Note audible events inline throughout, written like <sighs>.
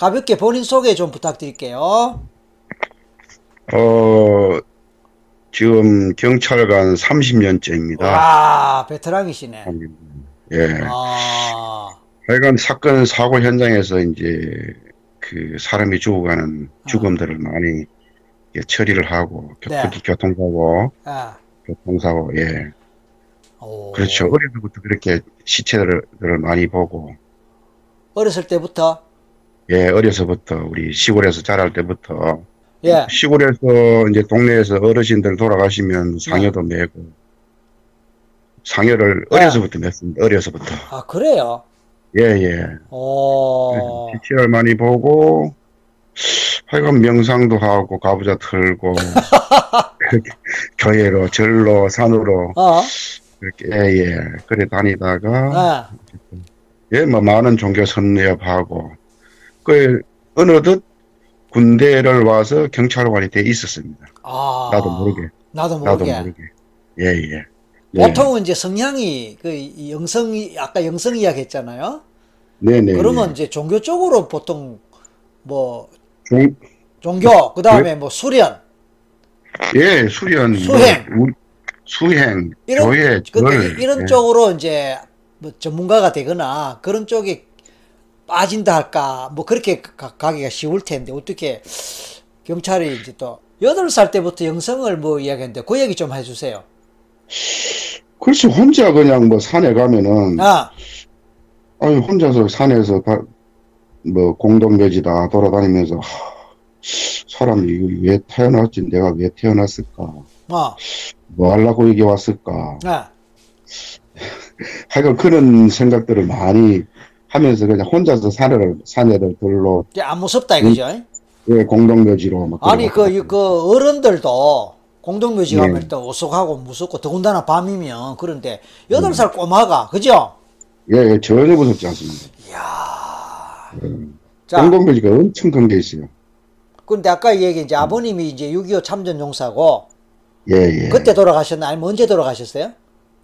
가볍게 본인 소개 좀 부탁드릴게요. 어, 지금 경찰관 30년째입니다. 와, 베테랑이시네. 예. 아, 하여간 사건 사고 현장에서 이제 그 사람이 죽어가는 죽음들을 많이 예, 처리를 하고 교- 네. 특히 교통사고, 아, 교통사고, 예. 오. 그렇죠. 어려서부터 그렇게 시체들을 많이 보고, 어렸을 때부터, 예, 어려서부터 우리 시골에서 자랄 때부터 예, 시골에서 이제 동네에서 어르신들 돌아가시면 상여도 메고 상여를 네. 어려서부터 맸습니다. 어려서부터. 아, 그래요? 예, 예. 오, 시체를 많이 보고 하여간 명상도 하고 가부좌 틀고 <laughs> <laughs> 교회로 절로 산으로 어, 그렇게 예, 예. 그래 다니다가 아, 예, 뭐 많은 종교 선례업하고 그 어느덧 군대를 와서 경찰관이 돼 있었습니다. 아. 나도 모르게. 나도 나도 모르게. 모르게. 예, 예. 예. 보통은 이제 성향이, 그, 이 영성이, 아까 영성 이야기 했잖아요? 네네. 그러면 이제 종교 쪽으로 보통, 뭐, 종, 종교, 그 다음에 뭐 수련, 예, 수련, 수행. 뭐, 우- 수행, 이런- 교회, 절, 이런 예. 쪽으로 이제 뭐 전문가가 되거나 그런 쪽에 빠진다 할까 뭐 그렇게 가, 가기가 쉬울 텐데 어떻게 경찰이 이제 또 여덟 살 때부터 영성을 뭐 이야기했는데 그 얘기 좀 해주세요. 글쎄, 혼자 그냥 뭐 산에 가면은, 아, 아니, 혼자서 산에서 다, 뭐, 공동묘지다 돌아다니면서, 하, 사람이 이거 왜 태어났지? 내가 왜 태어났을까? 어, 뭐 하려고 여기 왔을까? 아, <laughs> 하여간 그런 생각들을 많이 하면서 그냥 혼자서 산을, 산에를 이제 안 무섭다 이거죠. 예, 공동묘지로 막. 아니 그, 들어갔다. 그 어른들도 공동묘지 네. 가면 또 오석하고 무섭고 더군다나 밤이면 그런데 여덟 살 꼬마가 그죠? 예, 예, 전혀 무섭지 않습니다. 이야. 예. 자, 공동묘지가 엄청 큰 게 있어요. 근데 아까 얘기 이제 아버님이 이제 6.25 참전 용사고 예, 예. 그때 돌아가셨나 아니면 언제 돌아가셨어요?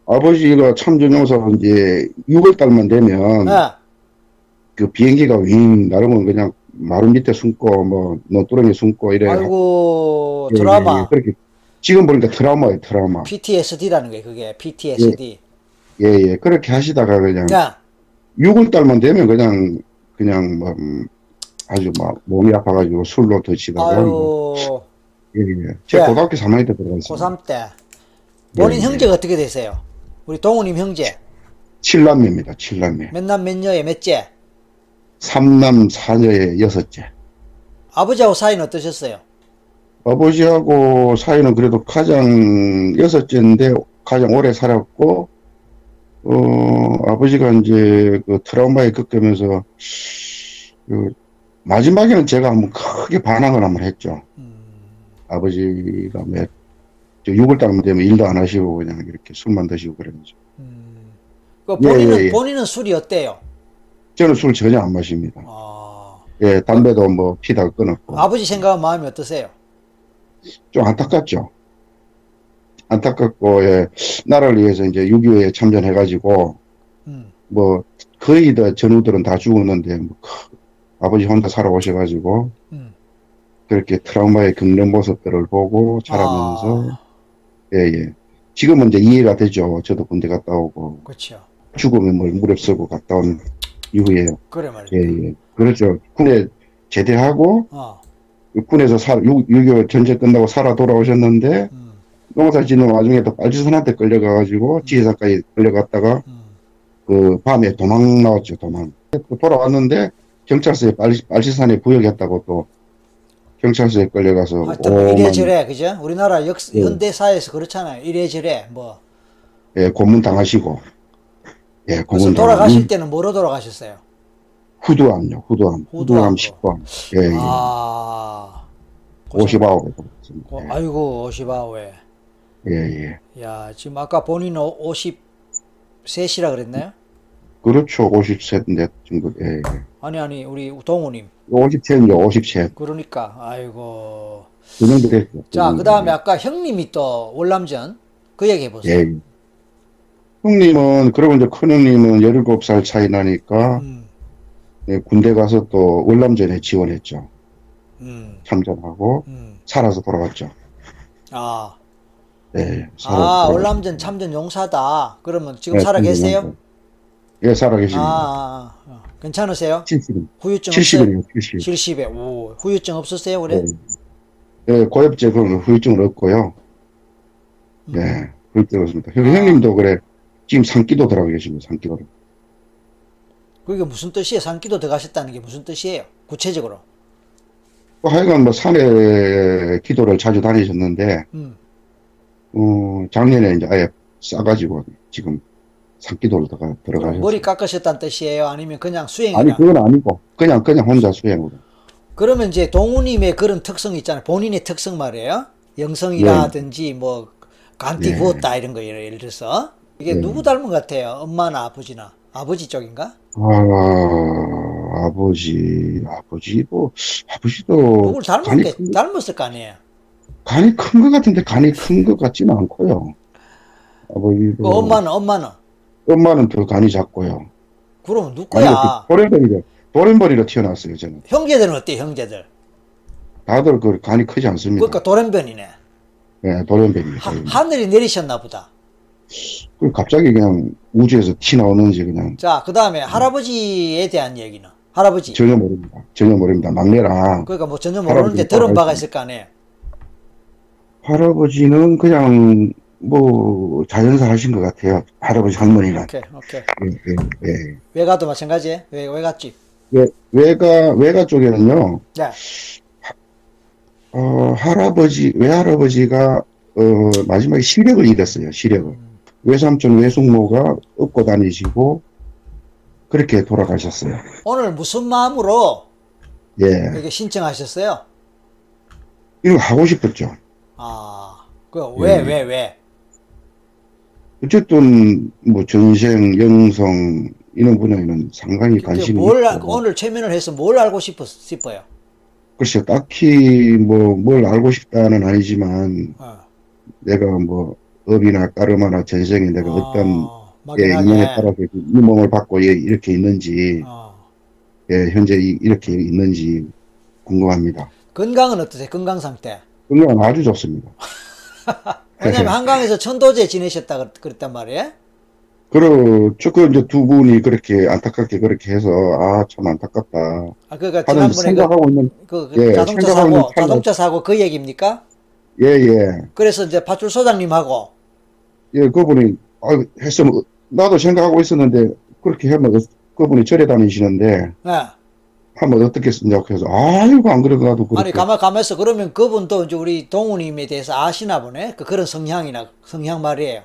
아버지가 참전용사 이제 6월 달만 되면 네. 그 비행기가 윙 날으면 그냥 마루 밑에 숨고 뭐 논두렁에 숨고 이래. 아이고 예, 드라마 예, 예. 그렇게 지금 보니까 트라우마예요, 트라우마. PTSD라는 게 그게 PTSD. 예, 예. 그렇게 하시다가 그냥 야, 6월 달만 되면 그냥 그냥 뭐 음, 아주 막 몸이 아파가지고 술로 드시다가 뭐, 아유 예, 예. 제 네. 고등학교 3학년 때 들어갔어요. 고3 때 본인 예, 예. 형제가 어떻게 되세요? 우리 동우님 형제 7남매입니다, 7남매. 몇 남몇 여에 몇째? 3남 4녀의 여섯째. 아버지하고 사이는 어떠셨어요? 아버지하고 사이는 그래도 가장 여섯째인데 가장 오래 살았고, 어, 아버지가 이제 그 트라우마에 겪으면서, 그, 마지막에는 제가 한번 크게 반항을 한번 했죠. 음, 아버지가 몇, 저 6월달만 되면 일도 안 하시고 그냥 이렇게 술만 드시고 그러면서. 음. 그 예, 본인은 예, 예. 본인은 술이 어때요? 저는 술 전혀 안 마십니다. 아, 예, 담배도 뭐 피다가 끊었고. 아버지 생각은 마음이 어떠세요? 좀 안타깝죠. 안타깝고, 예, 나라를 위해서 이제 6.25에 참전해가지고, 음, 뭐, 거의 다 전우들은 다 죽었는데, 뭐, 크- 아버지 혼자 살아오셔가지고, 음. 그렇게 트라우마에 겪는 모습들을 보고 자라면서, 아, 예, 예. 지금은 이제 이해가 되죠. 저도 군대 갔다 오고, 그렇죠. 죽음에 뭘 무렵 쓰고 갔다 온 이후에, 그래 말이야. 예, 예. 그렇죠. 군에 제대하고, 어, 군에서 살, 6.25 전쟁 끝나고 살아 돌아오셨는데, 음, 농사 짓는 와중에 또 빨치산한테 끌려가가지고 지혜사까지 끌려갔다가 음. 그 밤에 도망 나왔죠 도망 또 돌아왔는데 경찰서에 빨치, 빨치산에 부역했다고 또 경찰서에 끌려가서 뭐 오만 이래저래 그죠? 우리나라 역 예. 현대사에서 그렇잖아요. 이래저래 뭐 예, 고문 당하시고 예 그래서 돌아가실 당하고 때는 뭐로 돌아가셨어요? 후두암요 후두암 후두암. 후두암 10번 예, 예. 아, 59에 고, 아이고 59에. 예, 예. 야 지금 아까 본인은 53이라 그랬나요? 그렇죠 50세인데 정도 예, 예. 아니 아니 우리 동우님 50세는요 50세 그러니까 아이고 그 정도 됐죠 자그그 다음에 아까 형님이 또 월남전 그 얘기 해보세요. 예. 예. 형님은, 그러고 이제 큰 형님은 17살 차이 나니까, 음, 네, 군대 가서 또 월남전에 지원했죠. 음, 참전하고 음. 살아서 돌아왔죠. 아, 네, 아. 월남전 참전 용사다. 그러면 지금 네, 살아 계세요? 예, 살아 아, 계십니다. 아, 아, 아. 괜찮으세요? 70, 후유증 없어요? 70이에요, 70. 70에. 오, 후유증 없으세요? 그래? 네. 네, 고엽제 그런 후유증은 없고요. 네, 후유증 없습니다. 형, 음. 아. 형님도 그래. 지금 산기도 들어가 계십니다, 산기도. 그게 무슨 뜻이에요? 산기도 들어가셨다는 게 무슨 뜻이에요? 구체적으로. 뭐 하여간 뭐 산에 기도를 자주 다니셨는데, 음. 어, 작년에 이제 아예 싸가지고 지금 산기도를 들어가, 들어가셨어요. 머리 깎으셨다는 뜻이에요? 아니면 그냥 수행이나? 아니, 그건 아니고, 그냥, 그냥 혼자 수행으로. 그러면 이제 동우님의 그런 특성이 있잖아요. 본인의 특성 말이에요. 영성이라든지 뭐 간띠 네. 구웠다 이런 거 예를 들어서 이게 네. 누구 닮은 것 같아요? 엄마나 아버지나 아버지 쪽인가? 아, 아버지, 아버지, 뭐, 아버지도 누굴 닮은 간이 게 큰, 닮았을 거 아니에요? 간이 큰 것 같은데 간이 큰 것 같지는 않고요. 아버지도, 그 엄마는 엄마는 엄마는 더 간이 작고요. 그럼 누구야? 도련벌이로, 도련벌이로 태어났어요, 저는. 형제들은 어때? 형제들? 다들 그 간이 크지 않습니다. 그러니까 돌연변이네. 네, 도련벌입니다. 하, 하늘이 내리셨나 보다. 그 갑자기 그냥 우주에서 티 나오는지 그냥 자, 그 다음에 할아버지에 대한 얘기는 할아버지. 전혀 모릅니다. 전혀 모릅니다. 막내랑 그러니까 뭐 전혀 모르는데 들은 바가 있을 거 아니에요. 할아버지는 그냥 뭐 자연사 하신 것 같아요. 할아버지 할머니는. 오케이, 오케이. 예, 예, 예. 외가도 마찬가지예요. 외, 외갓집. 외, 외가, 외가 쪽에는요, 네. 어, 할아버지, 외할아버지가, 어, 마지막에 시력을 잃었어요, 시력을. 외삼촌, 외숙모가 업고 다니시고, 그렇게 돌아가셨어요. 오늘 무슨 마음으로 예. 이렇게 신청하셨어요? 이거 하고 싶었죠. 아, 그 왜, 예. 왜, 왜? 어쨌든, 뭐, 전생, 영성, 이런 분야에는 상당히 관심이 뭘 알- 있고, 오늘 최면을 해서 뭘 알고 싶었, 싶어요? 글쎄, 딱히 뭐, 뭘 알고 싶다는 아니지만, 어. 내가 뭐, 업이나 까르마나 전생에 내가 어떤 어, 예, 막연하게. 인연에 따라서 이 몸을 받고 예, 이렇게 있는지, 어. 예, 현재 이- 이렇게 있는지 궁금합니다. 건강은 어떠세요? 건강 상태? 건강은 아주 좋습니다. <laughs> 왜냐면 한강에서 천도제 지내셨다 그랬- 그랬단 말이에요? 그렇죠. 그 이제 두 분이 그렇게 안타깝게 그렇게 해서, 아, 참 안타깝다. 아, 그러니까 지난번에 그, 생각하고 있는, 그, 그 예, 자동차 있는 사고, 자동차 사고 그 얘기입니까? 예, 예. 그래서 이제 파출 소장님하고 예, 그분이, 아, 했으면, 나도 생각하고 있었는데, 그렇게 하면, 어- 그분이 절에 다니시는데, 예. 하면 어떻겠습니까? 그래서, 아이고, 안 그래도 나도 그렇게. 아니 가만 가만있어 그러면 그분도 이제 우리 동우님에 대해서 아시나 보네 그 그런 성향이나 성향 말이에요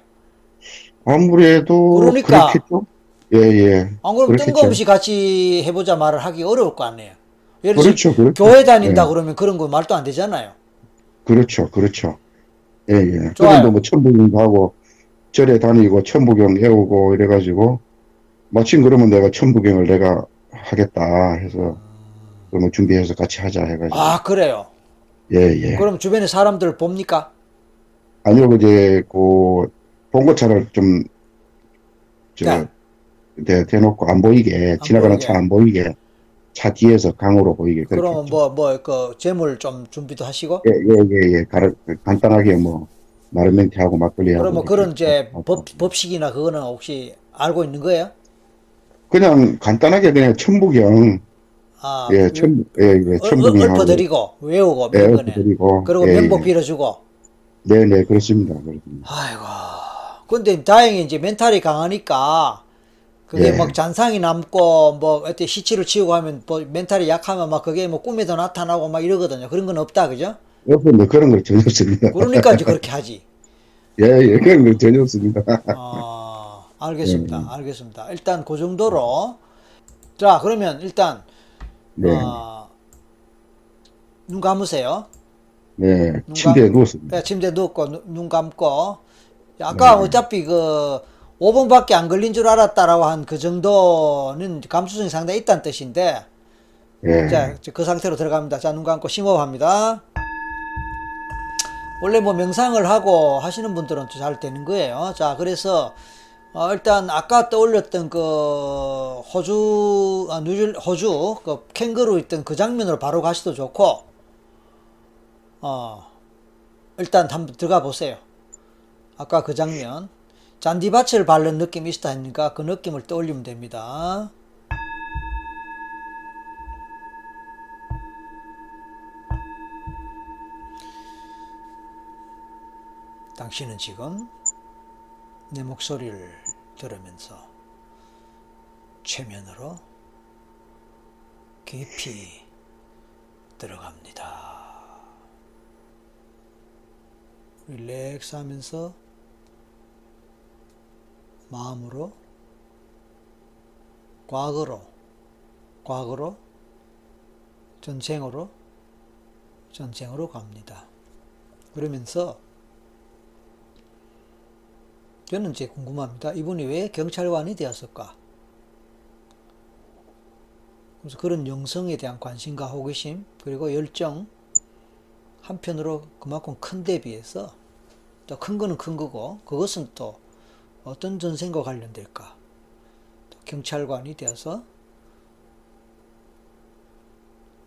아무래도, 그러니까. 그렇겠죠? 예, 예. 안 그러면. 뜬금없이 같이 해보자 말을 하기 어려울 거 아니에요 예를 그렇죠, 그렇죠. 교회 다닌다 예. 그러면 그런 거 말도 안 되잖아요 그렇죠, 그렇죠. 예, 예. 좋아요. 그분도 뭐 천부경도 하고, 절에 다니고, 천부경 애우고, 이래가지고, 마침 그러면 내가 천부경을 내가 하겠다 해서, 그러면 준비해서 같이 하자 해가지고, 아 그래요 예, 예. 그럼 주변에 사람들 봅니까 아니요, 이제, 그, 봉고차를 좀, 저, 네. 대, 대놓고 안 보이게, 지나가는 보이게. 차안 보이게, 차 뒤에서 강으로 보이게. 그러면 뭐뭐 그 재물 좀 준비도 하시고 예, 예, 예, 예. 가르- 간단하게 뭐, 마른멸치하고 막걸리하고. 그러면 이렇게 그런 이제 하고. 법, 법식이나 그거는 혹시 알고 있는 거예요 그냥 간단하게 그냥 천부경, 아 예, 천, 예, 예, 천부경하고. 읊어드리고 외우고 예, 읊어드리고. 그리고 예, 명복 예. 빌어주고 네, 네, 그렇습니다. 그렇습니다. 아이고. 근데 다행히 이제 mental이 강하니까 그게 예. 막 잔상이 남고 뭐 어때 시체를 치우고 하면 뭐 mental이 약하면 막 그게 뭐 꿈에도 나타나고 막 이러거든요. 그런 건 없다 그죠? 없습니다. 그런 거 전혀 없습니다. 그러니까 이제 그렇게 하지. 예, 예, 그런 거 전혀 없습니다. 아, 알겠습니다. 음. 알겠습니다. 일단 그 정도로 자 그러면 일단 네, 어, 눈 감으세요. 네, 누가- 침대에 누웠습니다. 네, 침대 누웠고 눈, 눈 감고 아까 네. 어차피 그 5분밖에 안 걸린 줄 알았다라고 한 그 정도는 감수성이 상당히 있다는 뜻인데 예, 자, 그 상태로 들어갑니다. 자, 눈 감고 심호흡합니다. 원래 뭐 명상을 하고 하시는 분들은 잘 되는 거예요. 자, 그래서 어, 일단 아까 떠올렸던 그 호주 아 뉴질 호주 그 캥거루 있던 그 장면으로 바로 가시도 좋고 어 일단 한번 들어가 보세요. 아까 그 장면 잔디밭을 밟는 느낌이 있다 하니까 그 느낌을 떠올리면 됩니다. 당신은 지금 내 목소리를 들으면서 최면으로 깊이 들어갑니다. 릴렉스 하면서 마음으로 과거로 과거로 전생으로 전생으로 갑니다. 그러면서 저는 이제 궁금합니다. 이분이 왜 경찰관이 되었을까? 그래서 그런 영성에 대한 관심과 호기심 그리고 열정 한편으로 그만큼 큰 데 비해서 또 큰 거는 큰 거고 그것은 또 어떤 전생과 관련될까? 또 경찰관이 되어서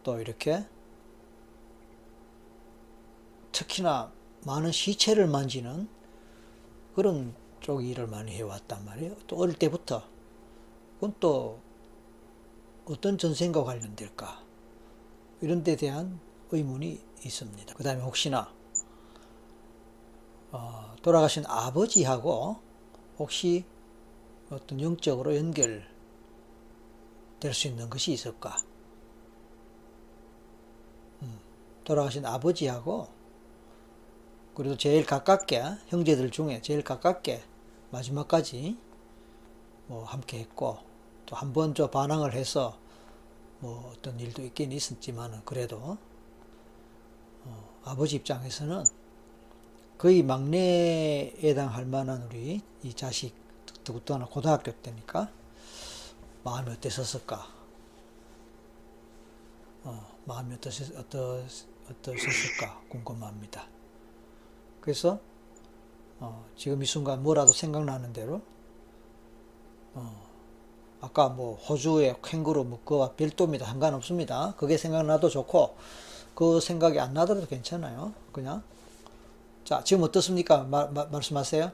또 이렇게 특히나 많은 시체를 만지는 그런 쪽 일을 많이 해왔단 말이에요. 또 어릴 때부터. 그건 또 어떤 전생과 관련될까? 이런 데 대한 의문이 있습니다. 그 다음에 혹시나 어, 돌아가신 아버지하고 혹시 어떤 영적으로 연결될 수 있는 것이 있을까? 음, 돌아가신 아버지하고 그래도 제일 가깝게 형제들 중에 제일 가깝게 마지막까지 뭐 함께 했고 또 한 번 저 반항을 해서 뭐 어떤 일도 있긴 있었지만 그래도 어, 아버지 입장에서는 거의 막내에 해당할 만한 우리 이 자식 더군다나 고등학교 때니까 마음이 어땠었을까? 어, 마음이 어떠셨, 어떠, 어떠셨을까 궁금합니다. 그래서 어, 지금 이 순간 뭐라도 생각나는 대로 어, 아까 뭐 호주의 캥거루 뭐 그와 별도입니다. 상관없습니다. 그게 생각나도 좋고 그 생각이 안 나더라도 괜찮아요. 그냥 자 지금 어떻습니까? 마, 마, 말씀하세요.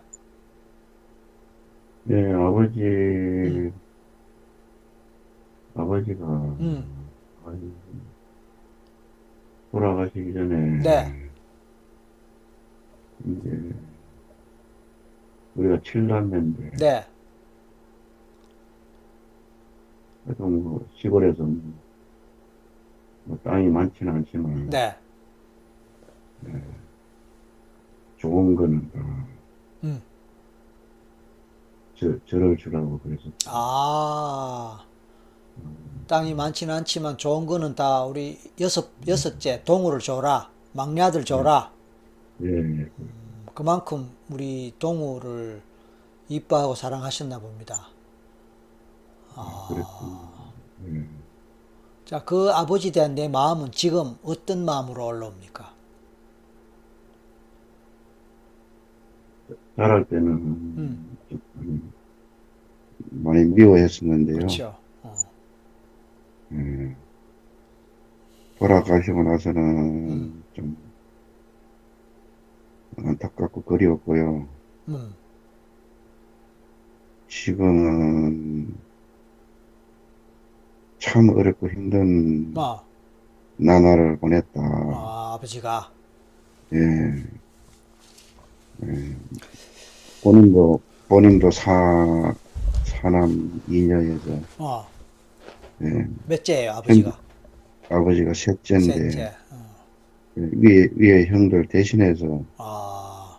네, 아버지, 음. 아버지가, 음. 돌아가시기 전에, 네. 이제, 우리가 칠남매인데, 네. 그래도 뭐, 시골에서 뭐, 뭐 땅이 많지는 않지만, 네. 좋은 거는 다, 음. 저, 저를 주라고 그래서, 아 땅이 많지는 않지만 좋은 거는 다 우리 여섯 여섯째 동우를 줘라. 막내 아들 줘라. 예, 예, 그만큼 우리 동우를 이뻐하고 사랑하셨나 봅니다. 아, 그랬습니다. 예. 자, 그 아버지에 대한 내 마음은 지금 어떤 마음으로 올라옵니까? 자랄 때는, 음. 좀 많이 미워했었는데요. 그렇죠. 어, 예. 돌아가시고 나서는 음. 좀 안타깝고 그리웠고요. 음, 지금은 참 어렵고 힘든 아, 나날을 보냈다. 아, 아버지가 예. 예. 본인도, 본인도 사, 사남 이녀여서, 어, 예. 몇째예요, 아버지가? 아버지가 셋째인데, 셋째. 위에, 위에 형들 대신해서 아,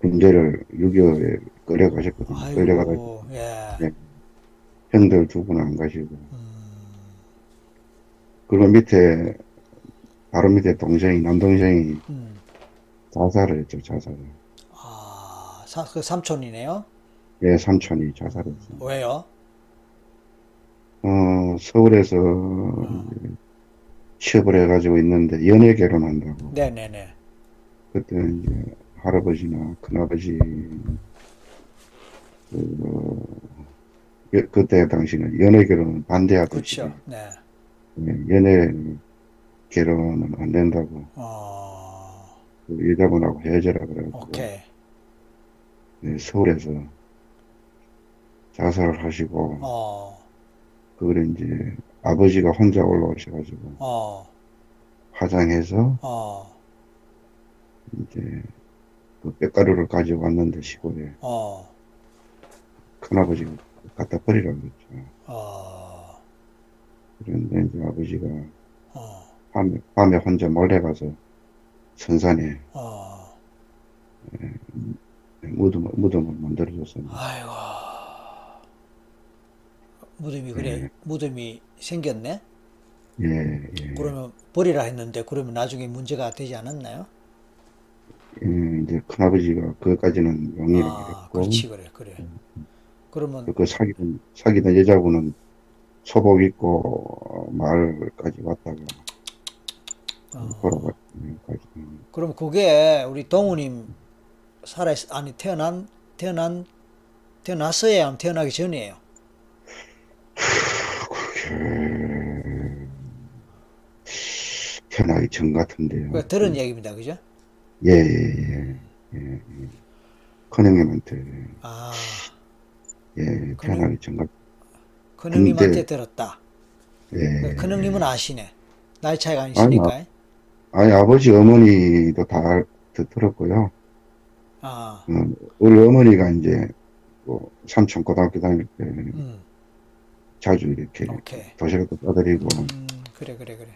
군대를 6.25에 끌려가셨거든요. 끌려가가지고, 아이고, 예. 네. 형들 두 분은 안 가시고, 음, 그리고 밑에, 바로 밑에 동생이, 남동생이 음. 자살을 했죠, 자살을. 아, 사, 그 삼촌이네요. 예, 삼촌이 자살했어요. 왜요? 어, 서울에서 이제 취업을 해가지고 있는데 연애 결혼한다고. 네네네. 그때 이제 할아버지나 큰아버지 그, 그때 당시는 연애 결혼은 반대하듯이 그렇죠. 네. 예, 연애 결혼은 안 된다고 어, 그 여자분하고 헤어져라 그래가지고 오케이. 예, 서울에서 자살을 하시고 어, 그걸 이제 아버지가 혼자 올라오셔가지고 어, 화장해서 어, 이제 그 뼈가루를 가지고 왔는데 시골에 어, 큰아버지가 갖다 버리라고 그랬죠. 어, 그런데 이제 아버지가 어, 밤에, 밤에 혼자 몰래 가서 선산에 어. 무덤, 무덤을 만들어줬습니다. 아이고. 무덤이 그래, 네. 무덤이 생겼네? 예, 예. 그러면 버리라 했는데, 그러면 나중에 문제가 되지 않았나요? 예, 이제 큰아버지가 그것까지는 용의를 아, 했고, 그렇지, 그래, 그래. 그러면, 그 사귀던, 사귀던 여자분은 소복 입고 어, 마을까지 왔다가 어, 돌아갔, 그럼 그게 우리 동우님 살아있, 아니, 태어난, 태어난, 태어났어야 태어나기 전이에요. 태어나기 전 같은데요. 그 들은 얘기입니다. 그죠? 예, 예, 예. 예, 예. 큰형님한테, 아, 예, 태어나기 전 같, 큰형님한테 근데- 들었다. 예. 큰형님은 아시네. 나이 차이가 아니시니까. 아니, 아버지, 어머니도 다 들었고요. 아, 음, 우리 어머니가 이제, 뭐, 삼촌 고등학교 다닐 때 음, 자주 이렇게. 도시락도 싸드리고, 음, 그래, 그래, 그래.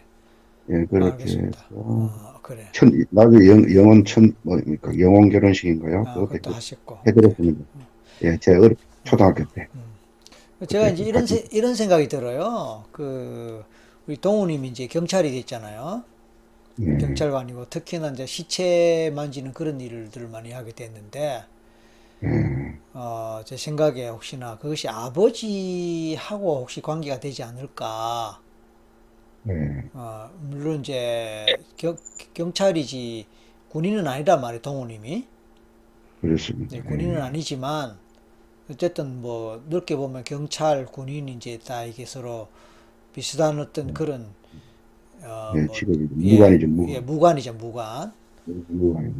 예, 그렇게. 해서, 어, 그래. 천, 나중에 영, 영원 천, 뭐입니까? 영원 결혼식인가요? 아, 그것도 하셨고. 해드렸습니다. 예, 제 어릴, 초등학교 때. 제가 이제 이런, 세- 이런 생각이 들어요. 그, 우리 동우님이 이제 경찰이 됐잖아요. 예, 경찰관이고, 특히나 이제 시체 만지는 그런 일들을 많이 하게 됐는데, 예, 어, 제 생각에 혹시나 그것이 아버지하고 혹시 관계가 되지 않을까. 예, 어, 물론 이제 경, 경찰이지 군인은 아니란 말이에요, 동우님이. 그렇습니다. 네, 군인은 아니지만 어쨌든 뭐 넓게 보면 경찰, 군인 이제 다 이게 서로 비슷한 어떤 그런 어, 예, 뭐, 직업이 예, 무관이죠, 무관. 예, 무관이죠, 무관.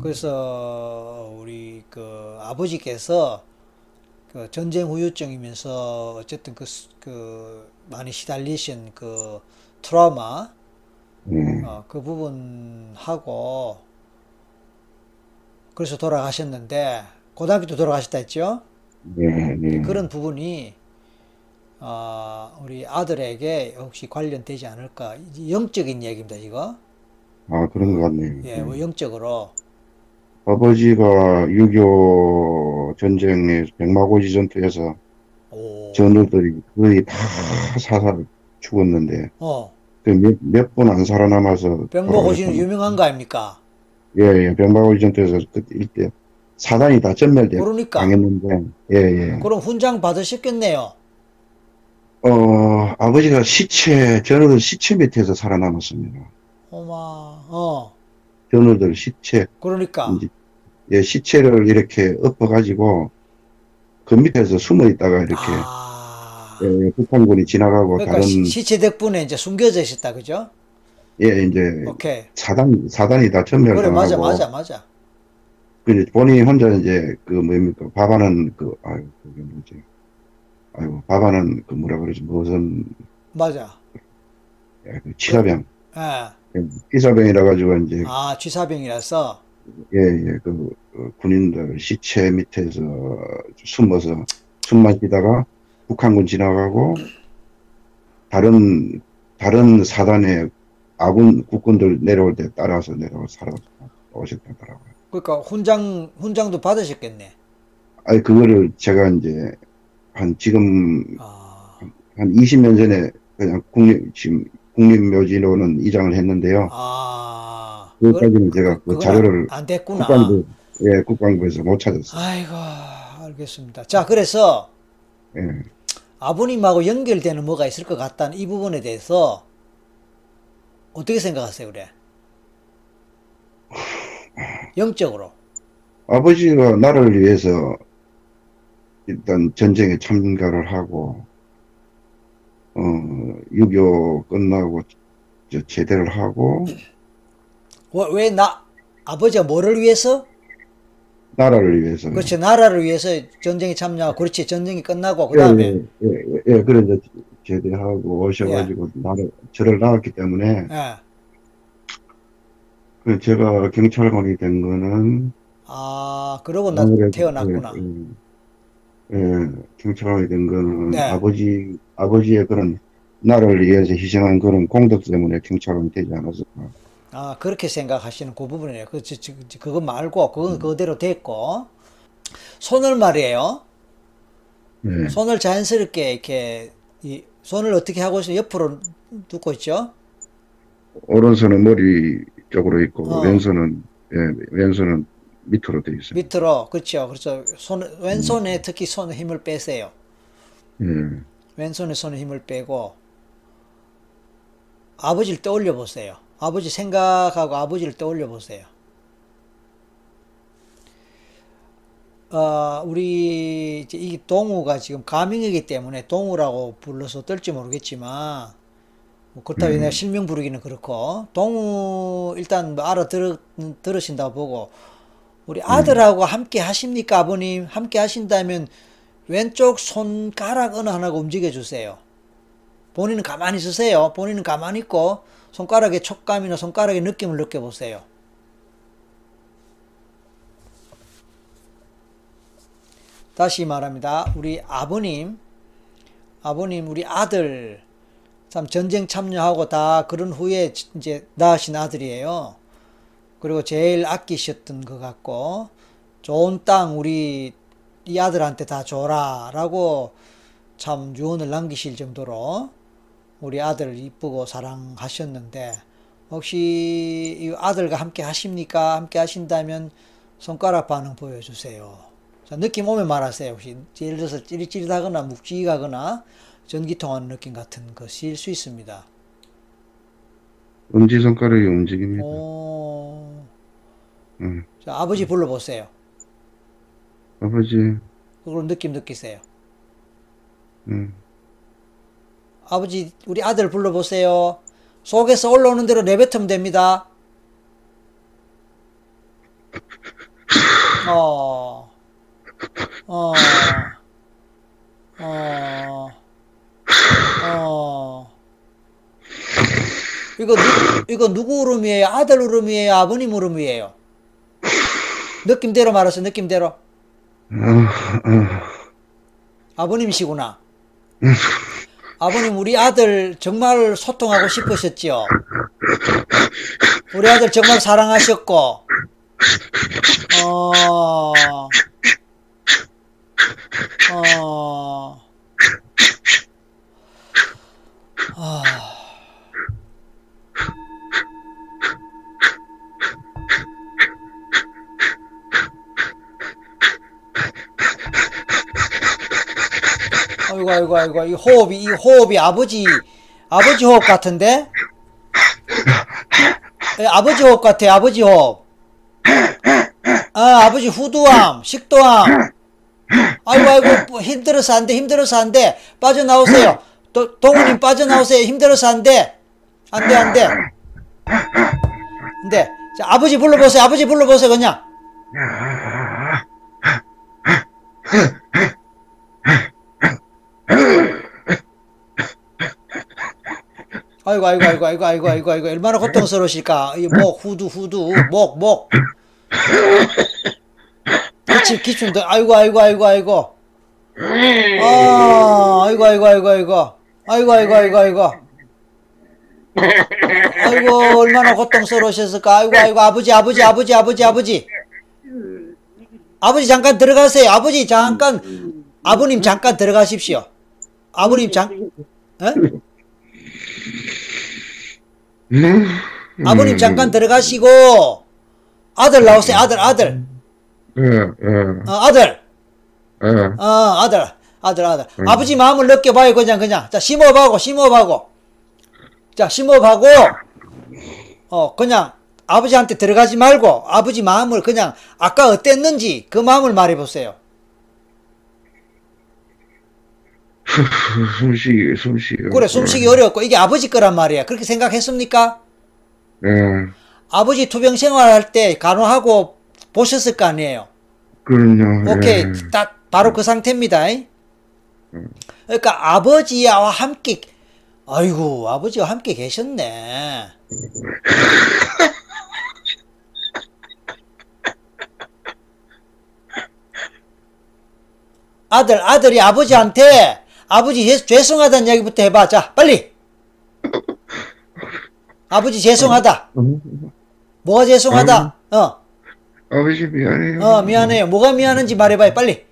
그래서 우리 그 아버지께서 그 전쟁 후유증이면서 어쨌든 그, 수- 그 많이 시달리신 그 트라우마 예, 어, 그 부분하고 그래서 돌아가셨는데 고등학교 때 돌아가셨다 했죠? 예, 예. 그런 부분이 어, 우리 아들에게 혹시 관련되지 않을까? 영적인 얘기입니다, 이거. 아, 그런 것 같네요. 예, 뭐 영적으로. 아버지가 6.25 전쟁에 백마고지 전투에서 오. 전우들이 거의 다 사살 죽었는데 어, 그몇분 안 살아남아서 돌아가셨던- 유명한 거 아닙니까? 예, 예, 백마고지 전투에서 그 일대 사단이 다 전멸돼 그러니까. 당했는데 예, 예. 그럼 훈장 받으셨겠네요. 어, 아버지가 시체 전우들 시체 밑에서 살아남았습니다. 어마, 어, 전우들 시체 그러니까. 이제 예, 시체를 이렇게 엎어가지고 그 밑에서 숨어 있다가 이렇게 아, 예, 북한군이 지나가고 그러니까 다른 시- 시체 덕분에 이제 숨겨져 있었다, 그죠? 예 이제 오케이. 사단 사단이 다 그래, 전멸당하고 맞아, 맞아, 맞아. 그 본인이 혼자 이제 그 뭡니까 밥하는 그 아유 그게 뭐지 아이고 밥하는 그 뭐라 그러지 무슨 맞아. 예, 그 치사병 예. 예, 치사병이라 가지고 이제 아, 취사병이라서. 예예 그 어, 군인들 시체 밑에서 숨어서 숨만 쉬다가 북한군 지나가고 다른 다른 사단의 아군 국군들 내려올 때 따라서 내려와 살아 오셨다더라고요. 그러니까 훈장, 훈장도 받으셨겠네. 아니 그거를 제가 이제 한 지금 아, 한 20년 전에 그냥 국립 지금 국립묘지로는 이장을 했는데요. 아. 그것까지는 제가 그 자료를 안, 안 됐구나. 국방부 예 국방부에서 못 찾았어요. 아이고, 알겠습니다. 자, 그래서 예. 아버님하고 연결되는 뭐가 있을 것 같다는 이 부분에 대해서 어떻게 생각하세요, 그래? 영적으로. 아버지가 나를 위해서 일단 전쟁에 참가를 하고, 어, 6.25 끝나고 저 제대를 하고, 왜 나 아버지가 뭐를 위해서? 나라를 위해서. 그렇지 나라를 위해서 전쟁에 참여하고 그렇지 전쟁이 끝나고 그 예, 다음에 예, 예, 예, 예, 그래 이제 제대하고 오셔가지고 나라 절을 나왔기 때문에 예. 그 제가 경찰관이 된 거는 아 그러고 나 태어났구나. 예, 예, 예, 경찰관이 된 거는 네. 아버지 아버지의 그런 나라를 위해서 희생한 그런 공덕 때문에 경찰관이 되지 않았을까. 아 그렇게 생각하시는 그 부분이에요. 그 저, 저, 저, 그거 말고 그건 그대로 됐고 손을 말이에요. 예, 손을 자연스럽게 이렇게 이 손을 어떻게 하고 있어요? 옆으로 두고 있죠. 오른손은 머리 쪽으로 있고 어. 왼손은 예, 왼손은 밑으로 돼 있어요. 밑으로 그렇죠. 그래서 손 왼손에 특히 손에 힘을 빼세요. 예, 왼손에 손에 힘을 빼고 아버지를 떠올려 보세요. 아버지 생각하고 아버지를 떠올려 보세요. 어, 우리 이제 이 동우가 지금 가명이기 때문에 동우라고 불러서 뜰지 모르겠지만 뭐 그렇다고 내가 실명 부르기는 그렇고 동우 일단 뭐 알아들으 들으신다고 보고 우리 아들하고 함께 하십니까 아버님 함께 하신다면 왼쪽 손가락 어느 하나가 움직여 주세요. 본인은 가만히 있으세요. 본인은 가만히 있고 손가락의 촉감이나 손가락의 느낌을 느껴보세요. 다시 말합니다. 우리 아버님, 아버님, 우리 아들, 참 전쟁 참여하고 다 그런 후에 이제 낳으신 아들이에요. 그리고 제일 아끼셨던 것 같고, 좋은 땅 우리 이 아들한테 다 줘라. 라고 참 유언을 남기실 정도로 우리 아들 이쁘고 사랑하셨는데, 혹시 이 아들과 함께 하십니까? 함께 하신다면 손가락 반응 보여주세요. 자, 느낌 오면 말하세요. 혹시 예를 들어서 찌릿찌릿하거나 묵직하거나 전기 통하는 느낌 같은 것일 수 있습니다. 엄지 손가락이 움직입니다. 오, 음. 자, 아버지 불러보세요. 아버지, 그걸 느낌 느끼세요. 음. 아버지, 우리 아들 불러보세요. 속에서 올라오는 대로 내뱉으면 됩니다. 어, 어, 어, 어. 이거 누, 이거 누구 울음이에요? 아들 울음이에요? 아버님 울음이에요? 느낌대로 말하세요, 느낌대로. 어, 어, 아버님이시구나. 아버님, 우리 아들 정말 소통하고 싶으셨지요? 우리 아들 정말 사랑하셨고, 어, 어, 아, 아이고, 아이고, 아이고, 이 호흡이, 이 호흡이 아버지, 아버지 호흡 같은데? 예, 아버지 호흡 같아, 아버지 호흡. 아, 아버지 후두암, 식도암. 아이고, 아이고, 뭐 힘들어서 안 돼, 힘들어서 안 돼. 빠져나오세요. 도, 동우님 빠져나오세요. 힘들어서 안 돼. 안 돼, 안 돼. 안 돼. 자, 아버지 불러보세요. 아버지 불러보세요, 그냥. 아이고, 아이고, 아이고, 아이고, 아이고, 아이고, 아이고, 얼마나 고통스러우실까. 이 목, 후두, 후두, 목, 목. 기침, 기침도, 아이고, 아이고, 아이고, 아이고. 아, 아이고, 아이고, 아이고, 아이고. 아이고, 아이고, 아이고, 아이고. 아이고, 얼마나 고통스러우셨을까. 아이고, 아이고, 아버지, 아버지, 아버지, 아버지, 아버지. 아버지, 잠깐 들어가세요. 아버지, 잠깐. 아버님, 잠깐 들어가십시오. 아버님, 잠, 에? 음. 아버님 잠깐 들어가시고 아들 나오세요. 아들 아들. 예, 예, 어, 아들. 예. 어 아들 아들 아들. 아버지 마음을 느껴봐요 그냥 그냥. 자 심호흡하고 심호흡하고. 자 심호흡하고. 어 그냥 아버지한테 들어가지 말고 아버지 마음을 그냥 아까 어땠는지 그 마음을 말해보세요 <laughs> 숨쉬기, 숨쉬기. 그래, 숨쉬기 어려웠고, 이게 아버지 거란 말이야. 그렇게 생각했습니까? 예, 아버지 투병 생활할 때 간호하고 보셨을 거 아니에요? 그럼요. 오케이. 예. 딱, 바로 그 상태입니다. 그러니까 아버지와 함께, 아이고, 아버지와 함께 계셨네. <laughs> 아들, 아들이 아버지한테 아버지 죄- 죄송하다는 이야기부터 해봐. 자, 빨리. <laughs> 아버지 죄송하다. 뭐가 죄송하다? 어, 아버지 미안해요. 어, 미안해요. 뭐가 미안한지 말해봐요. 빨리.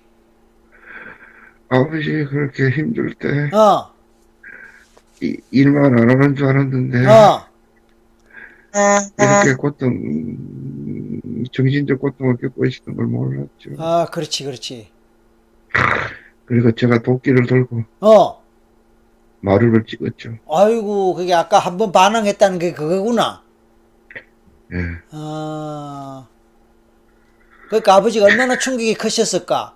아버지 그렇게 힘들 때 어, 이- 일만 안 하는 줄 알았는데 어. 이렇게 고통, 음, 정신적 고통을 겪고 있었던 걸 몰랐죠. 아, 그렇지, 그렇지. 그리고 제가 도끼를 들고 어, 마루를 찍었죠. 아이고, 그게 아까 한 번 반항했다는 게 그거구나. 예. 아, 그러니까 아버지가 얼마나 충격이 크셨을까?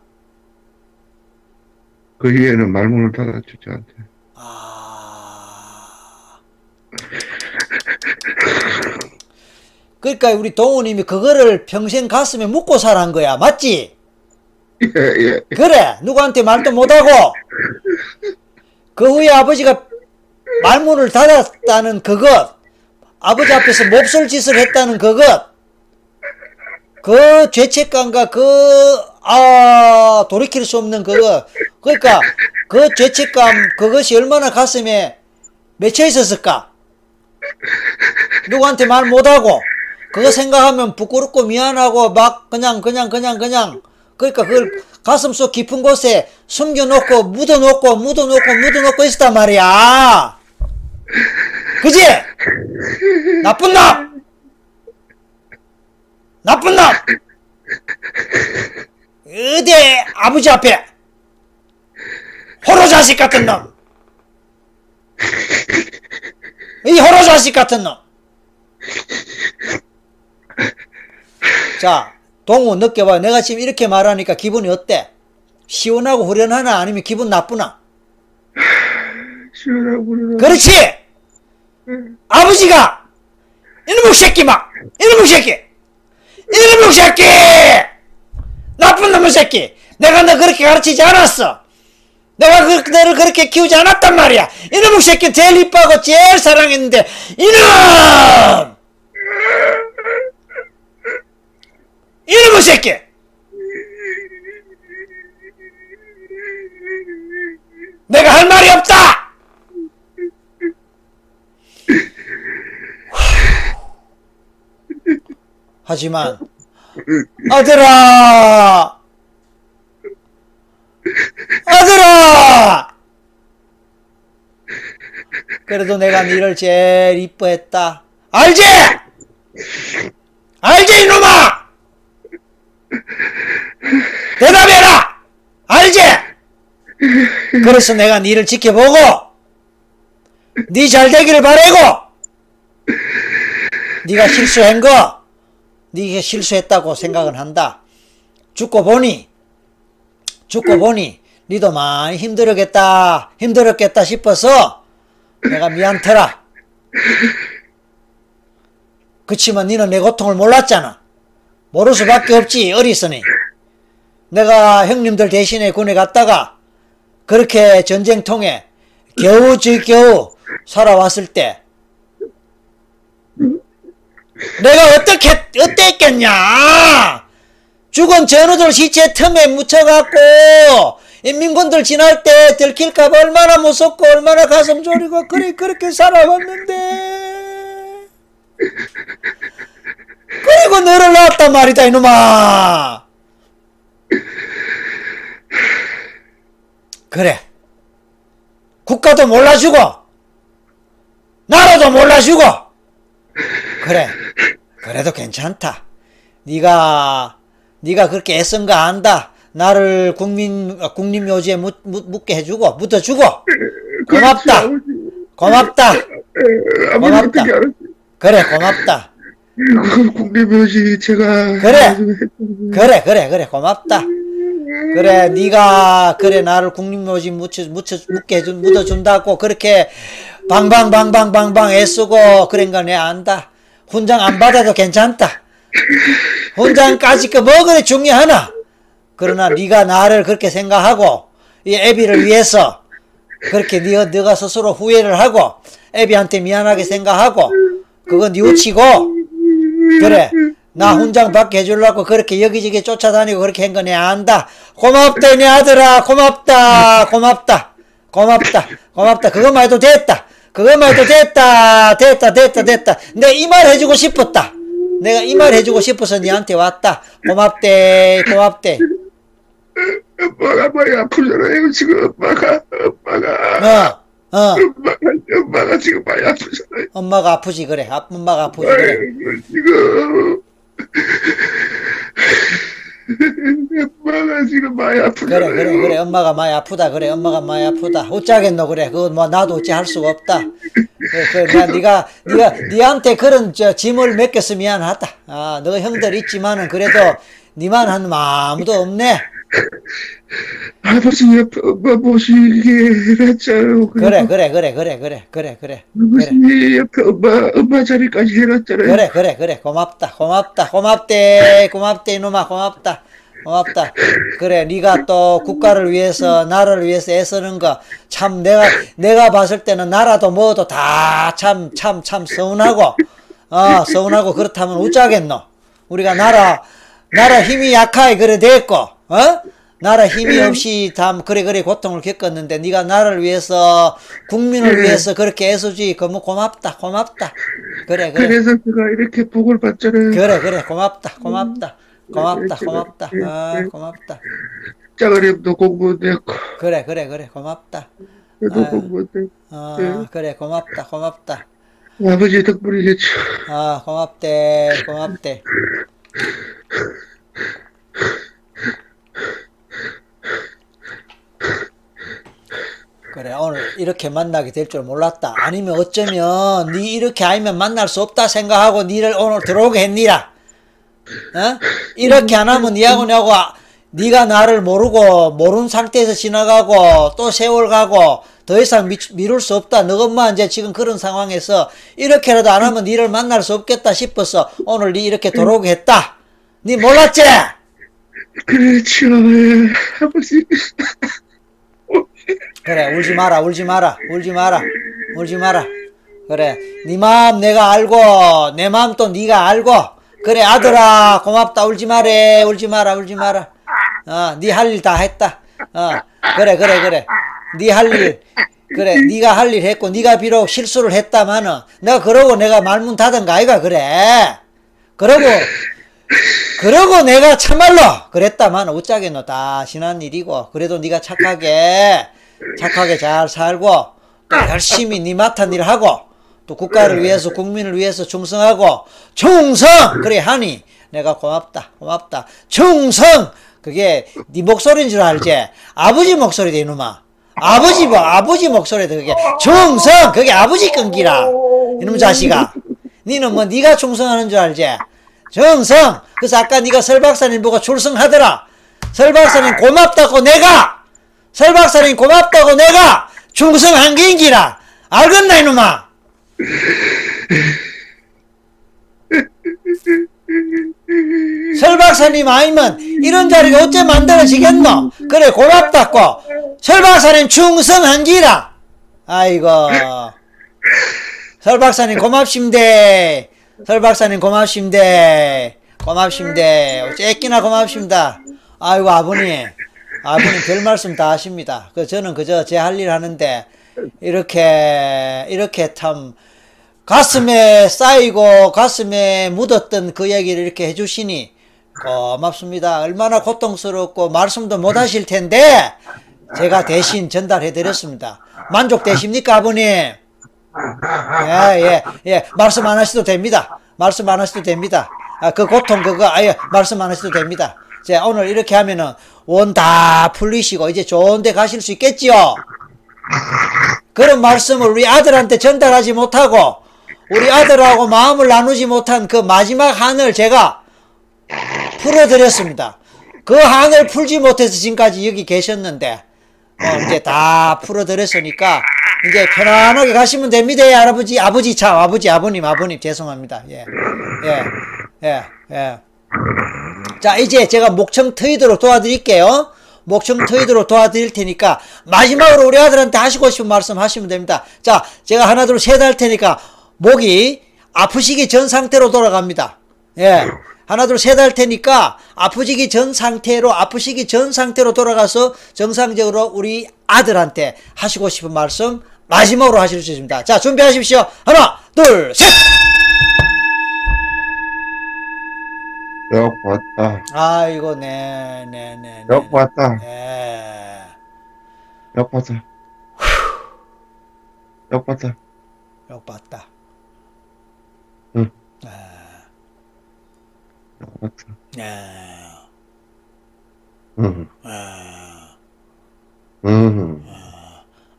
그 이후에는 말문을 닫았죠, 저한테. 아. 그러니까 우리 동우님이 그거를 평생 가슴에 묻고 살한 거야. 맞지? 예, 예. 그래. 누구한테 말도 못하고. 그 후에 아버지가 말문을 닫았다는 그것. 아버지 앞에서 몹쓸 짓을 했다는 그것. 그 죄책감과 그, 아, 돌이킬 수 없는 그거. 그러니까 그 죄책감, 그것이 얼마나 가슴에 맺혀 있었을까? 누구한테 말 못하고, 그거 생각하면 부끄럽고 미안하고 막 그냥, 그냥, 그냥, 그냥. 그러니까 그걸 가슴 속 깊은 곳에 숨겨놓고, 묻어놓고, 묻어놓고, 묻어놓고 있었단 말이야. 그지? 나쁜 놈! 나쁜 놈! 어디 아버지 앞에 호로 자식 같은 놈! 이 호로 자식 같은 놈! 자, 동우 느껴봐. 내가 지금 이렇게 말하니까 기분이 어때? 시원하고 후련하나? 아니면 기분 나쁘나? <sighs> 시원하고 그러나. 그렇지! 아버지가! 이놈의 새끼 막! 이놈의 새끼! 이놈의 새끼! 나쁜 놈의 새끼! 내가 너 그렇게 가르치지 않았어! 내가 그, 너를 그렇게 키우지 않았단 말이야! 이놈의 새끼 제일 이뻐하고 제일 사랑했는데, 이놈! 이놈의 새끼! 내가 할 말이 없다! 하지만 아들아! 아들아! 그래도 내가 니를 제일 이뻐했다. 알지? 알지 이놈아 대답해라 알지 그래서 내가 니를 지켜보고 니 잘되기를 바라고 네가 실수한 거, 네가 실수했다고 생각은 한다. 죽고 보니, 죽고 보니, 니도 많이 힘들었겠다, 힘들었겠다 싶어서 내가 미안터라. 그치만 니는 내 고통을 몰랐잖아. 모를 수밖에 없지, 어리서니. 내가 형님들 대신에 군에 갔다가 그렇게 전쟁통에 겨우 지겨우 살아왔을 때 내가 어떻게 어땠겠냐? 죽은 전우들 시체 틈에 묻혀갖고 인민군들 지날 때 들킬까봐 얼마나 무섭고 얼마나 가슴 졸이고 그래 그렇게 살아왔는데 그리고 너를 낳았단 말이다 이놈아 그래. 국가도 몰라주고 나라도 몰라주고. 그래. 그래도 괜찮다. 네가 네가 그렇게 애쓴 거 안다. 나를 국민 어, 국립묘지에 묻, 묻, 묻 게 해주고 묻어주고. 고맙다. 고맙다. 예, 고맙다. 그래 고맙다. 그 국립묘지 제가 그래. 그래 그래 그래. 고맙다 그래 네가 그래 나를 국립묘지 묻혀 묻혀 묻게 해준 묻어 준다고 그렇게 방방방방방방 애쓰고 그런 거 내 안다. 훈장 안 받아도 괜찮다. 훈장까지 그뭐 그래 중요하나? 그러나 네가 나를 그렇게 생각하고 이 애비를 위해서 그렇게 네가 네가 스스로 후회를 하고 애비한테 미안하게 생각하고 그거 뉘우치고 그래 나 훈장 받게 해주려고 그렇게 여기저기 쫓아다니고 그렇게 한 거 내 안다. 고맙다 내 아들아. 고맙다. 고맙다. 고맙다. 고맙다. 그것만 해도 됐다. 그것만 해도 됐다. 됐다 됐다 됐다. 내가 이말 해주고 싶었다. 내가 이 말 해주고 싶어서 니한테 왔다. 고맙대. 고맙대. 엄마가 많이 아프잖아요. 지금 엄마가 엄마가. 어, 어. 엄마가 엄마가 지금 많이 아프잖아요. 엄마가 아프지 그래. 아, 엄마가 아프지 그래. 아이고, 지금 <laughs> 엄마가 지금 많이 아프잖아요. 그래 그래 그래. 엄마가 많이 아프다 그래. 엄마가 많이 아프다. 어쩌겠노 그래. 그거 뭐 나도 어찌 할 수가 없다. 그래, 그래. 내가 네가 네가 니한테 그런 저 짐을 맡겨서 미안하다. 아 너 형들 있지만은 그래도 니만 한 아무도 없네 아버지 옆에 모시게 뭐, 해놨잖아요. 그래, 그래, 그래, 그래, 그래, 그래, 그래. 아버님 그래. 옆 엄마, 엄마 자리까지 해놨잖아요. 그래, 그래, 그래. 고맙다, 고맙다, 고맙대, 고맙대, 이놈아, 고맙다. 고맙다. 그래, 네가 또 국가를 위해서, 나를 위해서 애쓰는 거, 참 내가, 내가 봤을 때는 나라도 뭐도 다 참, 참, 참 서운하고, 어, 서운하고 그렇다면 우짜겠노 우리가 나라, 나라 힘이 약하이 그래 됐고, 어? 나라 힘이 없이 참 그래 그래 고통을 겪었는데 네가 나라를 위해서 국민을 위해서 그렇게 애써주기 너무 고맙다 고맙다. 그래 그래. 그래서 제가 이렇게 복을 받잖아요. 그래 그래. 고맙다 고맙다. 고맙다 고맙다. 아 고맙다. 짜가림도 공부됐고. 그래 그래 그래. 고맙다. 저도 아유. 공부됐고. 아 그래. 고맙다 고맙다. 아버지 덕분이겠죠. 아 고맙대 고맙대 그래 오늘 이렇게 만나게 될 줄 몰랐다 아니면 어쩌면 네 이렇게 아니면 만날 수 없다 생각하고 니를 오늘 들어오게 했니라 어? 이렇게 안 하면 니하고 내하고 아- 네가 나를 모르고 모르는 상태에서 지나가고 또 세월 가고 더 이상 미, 미룰 수 없다. 너 엄마 이제 지금 그런 상황에서 이렇게라도 안 하면 니를 만날 수 없겠다 싶어서 오늘 니 이렇게 들어오게 했다. 니 몰랐지? 그렇죠. 예, 아버지. 그래 울지 마라 울지 마라 울지 마라 울지 마라. 그래 네 마음 내가 알고 내 마음 또 네가 알고. 그래 아들아 고맙다. 울지 마래 울지 마라 울지 마라. 어 네 할 일 다 했다. 어 그래 그래 그래. 네 할 일 그래 네가 할 일 했고 네가 비록 실수를 했다마는 내가 그러고 내가 말문 닫은 거 아이가 그래? 그러고 그러고 내가 참말로 그랬다만 어쩌겠노 다 지난 일이고 그래도 네가 착하게 착하게 잘 살고 또 열심히 네 맡은 일 하고 또 국가를 위해서 국민을 위해서 충성하고 충성! 그래 하니 내가 고맙다 고맙다. 충성! 그게 네 목소리인 줄 알지? 아버지 목소리다 이놈아. 아버지 뭐 아버지 목소리다 그게. 충성! 그게 아버지 끈기라. 이놈 자식아. 니는 뭐 네가 충성하는 줄 알지 정성. 그래서 아까 네가 설 박사님 보고 출성하더라. 설 박사님 고맙다고 내가. 설 박사님 고맙다고 내가 충성한 게인기라. 알겠나 이놈아? 설 박사님 아니면 이런 자리가 어째 만들어지겠노? 그래 고맙다고. 설 박사님 충성한 기라. 아이고. 설 박사님 고맙심대 설 박사님 고맙심대 어째 애끼나 고맙습니다 아이고 아버님 아버님 별 말씀 다 하십니다 그 저는 그저 제 할 일 하는데 이렇게 이렇게 참 가슴에 쌓이고 가슴에 묻었던 그 얘기를 이렇게 해주시니 고맙습니다. 얼마나 고통스럽고 말씀도 못 하실 텐데 제가 대신 전달해 드렸습니다. 만족되십니까 아버님? 예, 예, 예. 말씀 안 하셔도 됩니다. 말씀 안 하셔도 됩니다. 아, 그 고통 그거 아예 말씀 안 하셔도 됩니다. 자, 오늘 이렇게 하면은 원 다 풀리시고 이제 좋은 데 가실 수 있겠지요? 그런 말씀을 우리 아들한테 전달하지 못하고 우리 아들하고 마음을 나누지 못한 그 마지막 한을 제가 풀어드렸습니다. 그 항을 풀지 못해서 지금까지 여기 계셨는데 어, 이제 다 풀어드렸으니까 이제 편안하게 가시면 됩니다. 예, 할아버지, 아버지 참, 아버지, 아버님, 아버님 죄송합니다. 예, 예, 예, 예. 자, 이제 제가 목청 트이도록 도와드릴게요. 목청 트이도록 도와드릴 테니까 마지막으로 우리 아들한테 하시고 싶은 말씀 하시면 됩니다. 자, 제가 하나 둘 셋 할 테니까 목이 아프시기 전 상태로 돌아갑니다. 예. 하나 둘셋할 테니까 아프시기 전 상태로 아프시기 전 상태로 돌아가서 정상적으로 우리 아들한테 하시고 싶은 말씀 마지막으로 하실 수 있습니다. 자, 준비하십시오. 하나, 둘, 셋! 역 왔다. 아이고, 네, 네, 네. 네. 역 왔다. 예. 역 왔다. 역 왔다. 욕 봤다. 응. 아, 역 왔다. 네. 응. 아. 응.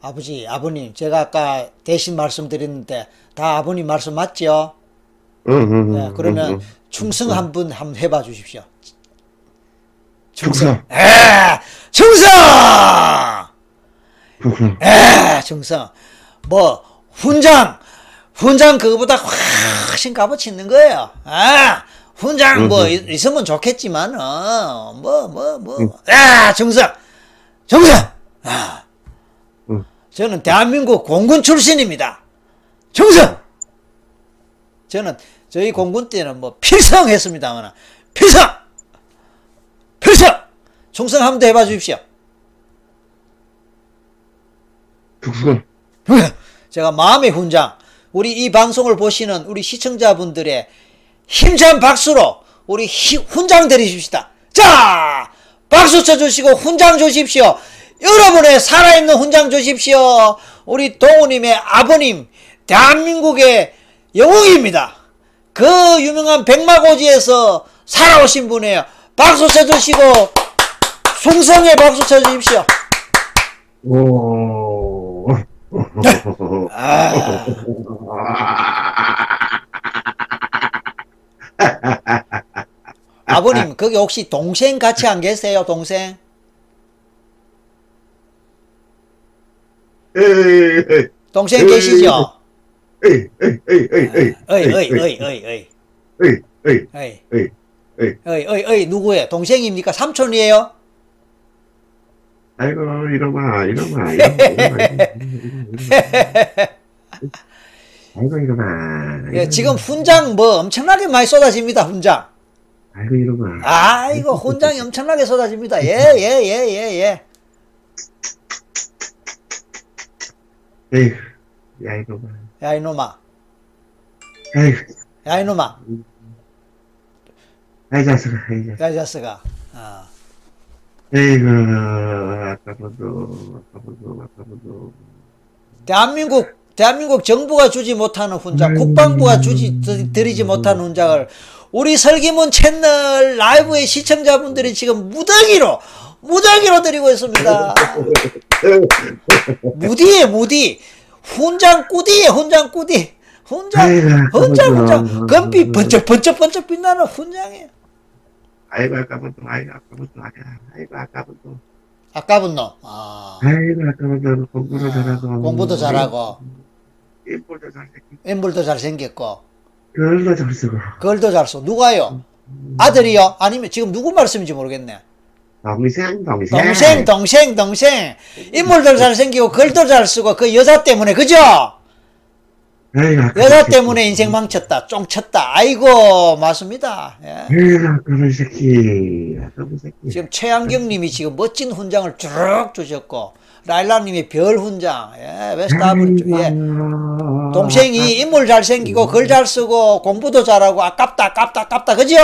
아버지, 아버님, 제가 아까 대신 말씀드렸는데 다 아버님 말씀 맞죠? 응. 응. 네, 그러면 응. 충성 한 분 한번 해봐 주십시오. 충성. 에, 충성! 충성. 에, 충성. 뭐 훈장, 훈장 그거보다 훨씬 값어치 있는 거예요. 아, 훈장 뭐 있- 있으면 좋겠지만, 어, 뭐, 뭐, 뭐, 아, 충성, 충성. 아, 응. 저는 대한민국 공군 출신입니다. 충성. 저는 저희 공군 때는 뭐 필성했습니다만 필성, 필성, 충성 한번 해봐 주십시오. 충성. 제가 마음의 훈장, 우리 이 방송을 보시는 우리 시청자분들의 힘찬 박수로 우리 히- 훈장 드리십시다. 자, 박수 쳐주시고 훈장 주십시오. 여러분의 살아있는 훈장 주십시오. 우리 동우님의 아버님, 대한민국의 영웅입니다. 그 유명한 백마고지에서 살아오신 분이에요. 박수 쳐주시고 충성의 박수 쳐주십시오. 오. 아. <laughs> 아버님, 거기 혹시 동생 같이 안 계세요, 동생? 에이, 동생 계시죠? 에이, 에이, 에이, 에이, 에이, 어이, 어이, 에이, 에이, 어이, 에이, 에이. 어이, 어이, 어이, 누구예요? 동생입니까? 삼촌이에요? 아이고, 이놈아, 이놈아, 이놈아, 아이고, 이놈아. 예, 지금 훈장 뭐 엄청나게 많이 쏟아집니다, 훈장. 아이고, 이놈아. 아이고, 훈장이 엄청나게 쏟아집니다. 예, 예, 예, 예, 예. 에이, 야, 이놈아. 야, 이놈아. 에이, 야, 이놈아. 아이, 자식아, 아이, 자식아. 야, 이 자식아. 아. 에이구, 아까부터, 아까부터, 아까부터. 대한민국 대한민국 정부가 주지 못하는 훈장, 국방부가 주지 드- 드리지 못하는 훈장을 우리 설기문 채널 라이브의 시청자분들이 지금 무더기로 무더기로 드리고 있습니다. 무디에 무디 훈장 꾸디에 훈장 꾸디 훈장 훈장 훈장. 금빛 번쩍 번쩍 번쩍 빛나는 훈장이에요. 아이고, 아까부터, 아이고, 아까부터, 아이고, 아까부터. 아까분 놈. 아, 아이고, 아까부터 공부도 잘하고. 공부도 잘하고 인물도 잘생기고. 인물도 잘생겼고 글도 잘 쓰고. 글도 잘 써. 누가요? 아들이요? 아니면 지금 누구 말씀인지 모르겠네. 동생, 동생. 동생, 동생, 동생. 인물도 잘생기고 글도 잘 쓰고 그 여자 때문에 그죠? 여자 때문에 인생 망쳤다, 쫑쳤다. 아이고 맞습니다. 예. 아까부 새끼. 새끼. 지금 최양경님이 지금 멋진 훈장을 쭉 주셨고 라일라님이 별 훈장, 예, 베스트 아버님, 예. 아이고. 동생이 인물 잘생기고 글 잘 쓰고 공부도 잘하고 아깝다, 아깝다, 아깝다, 그죠?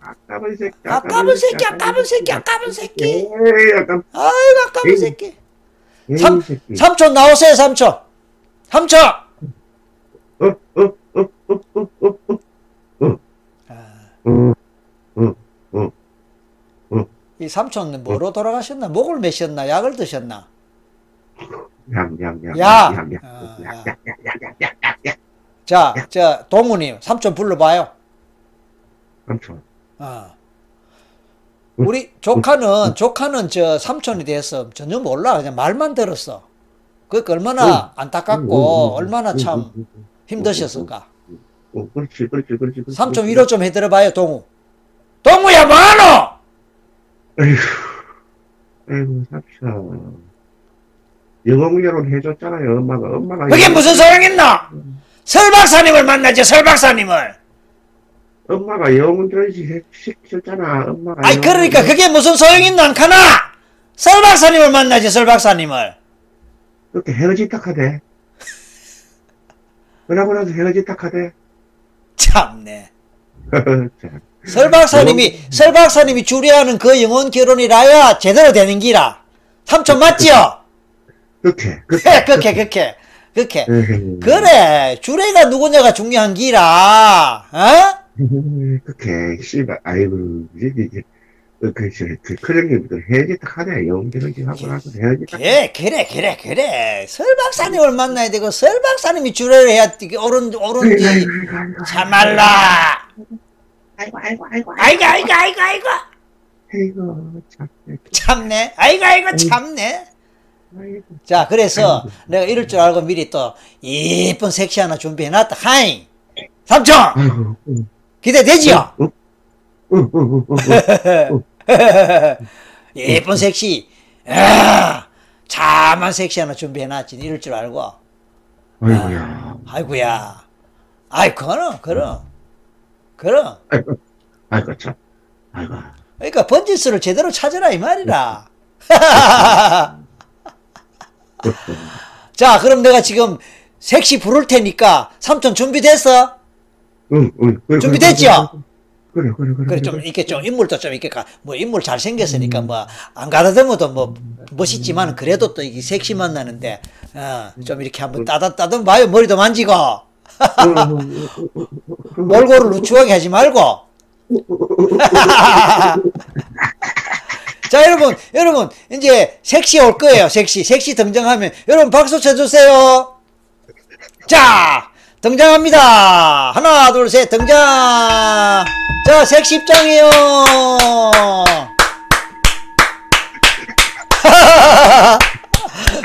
아까부 새끼. 아까운 새끼, 아까운 새끼, 아까운 새끼. 아이고 아까운 새끼. 삼. 삼촌 나오세요, 삼촌. 삼촌. 어, 어, 어, 어, 어, 어, 어. 어, 어, 어. 이 삼촌은 뭐로 돌아가셨나? 목을 매셨나? 약을 드셨나? 양, 양, 양. 야! 양, 양. 어, 양, 야. 양, 양, 양, 양, 양, 양. 자, 저 동우님 삼촌 불러봐요. 삼촌. 어. 우리 조카는 조카는 저 삼촌에 대해서 전혀 몰라 그냥 말만 들었어. 그 얼마나 안타깝고 얼마나 참 힘드셨을까. 어, 그렇지, 그렇지. 그렇지. 삼촌 위로 좀 해드려봐요 동우. 동우야 뭐하노? 아이고, 아이고, 삼촌. 영어문제론 해줬잖아요, 엄마가. 엄마가. 그게 무슨 소용있노? 설 박사님을 만나지 설 박사님을. 엄마가 영어문제론 시켰잖아, 엄마가. 아이 그러니까 그게 무슨 소용있노 안카나? 설 박사님을 만나지 설 박사님을. 그렇게 헤어지다 하대. 그러고 나서 헤어지다 하대. 참네. <laughs> 자, 설 박사님이 설 박사님이 주례하는 그 영혼 결혼이라야 제대로 되는 기라. 삼촌 맞지요? 그렇게, 그렇게. 그렇게 그렇게 그렇게. 에헤이. 그래 주례가 누구냐가 중요한 기라. 어? <laughs> 그렇게, 씨발, 아이고, 이게, 이게, 그, 그, 저, 그, 그런 게 헤어지다 하네. 영어문제론 하고 나서 헤어지다. 그래 그래 그래 그래. 설 박사님을 만나야 되고 설 박사님이 주례를 해야 옳은 옳은지 참말라. 아이고, 아이고, 아이고, 아이고 아이고 아이고 아이고 아이고, 참. 참네. 아이고 아이고 참네. 아이고. 자 그래서 내가 이럴 줄 알고 미리 또 이쁜 섹시 하나 준비해놨다. 하이 삼촌 아이고, 기대되지요? <laughs> 예쁜 섹시. 야, 참한 섹시 하나 준비해놨지. 이럴 줄 알고. 아이고야. 아이고야. 아이, 그럼, 그럼. 그럼. 아이고, 아이고, 참. 아이고. 그러니까 번지수를 제대로 찾아라, 이 말이라. 자, 그럼 내가 지금 섹시 부를 테니까 삼촌 준비됐어? 응, 응. 그래, 준비됐죠? 그래, 그래, 그래. 그래, 좀, 이렇게 좀, 인물도 좀, 이렇게, 가, 뭐, 인물 잘 생겼으니까, 뭐, 안 가다듬어도 뭐, 멋있지만, 그래도 또 이게 섹시 만 나는데, 어, 좀 이렇게 한번 따다, 따다 봐요. 머리도 만지고, 몰골을 누추하게 하지 말고. <laughs> 자, 여러분, 여러분, 이제 섹시 올 거예요. 섹시. 섹시 등장하면, 여러분 박수 쳐주세요. 자, 등장합니다. 하나, 둘, 셋, 등장. 자, 섹시 입장이요. <laughs>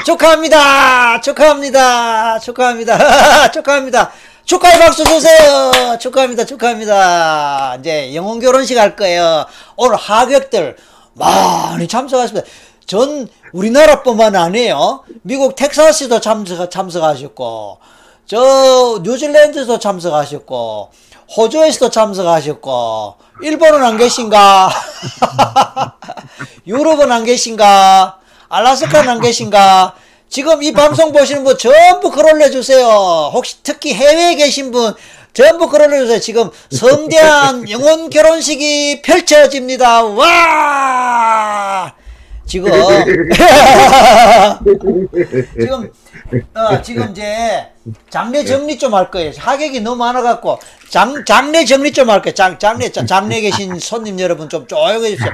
축하합니다. 축하합니다. 축하합니다. <laughs> 축하합니다. 축하의 박수 주세요. 축하합니다. 축하합니다. 이제 영혼 결혼식 할 거예요. 오늘 하객들 많이 참석하십니다. 전 우리나라뿐만 아니에요. 미국 텍사스도 참석, 참석하셨고, 저 뉴질랜드도 참석하셨고, 호주에서도 참석하셨고, 일본은 안 계신가? <laughs> 유럽은 안 계신가? 알라스카는 안 계신가? 지금 이 방송 보시는 분 전부 글 올려주세요. 혹시 특히 해외에 계신 분 전부 글 올려주세요. 지금 성대한 <laughs> 영혼 결혼식이 펼쳐집니다. 와! 지금 <laughs> 지금 어, 지금 이제 장례 정리 좀 할 거예요. 하객이 너무 많아 갖고 장 장례 정리 좀 할 거예요. 장 장례 자- 장례 계신 손님 여러분 좀 조용해 주세요.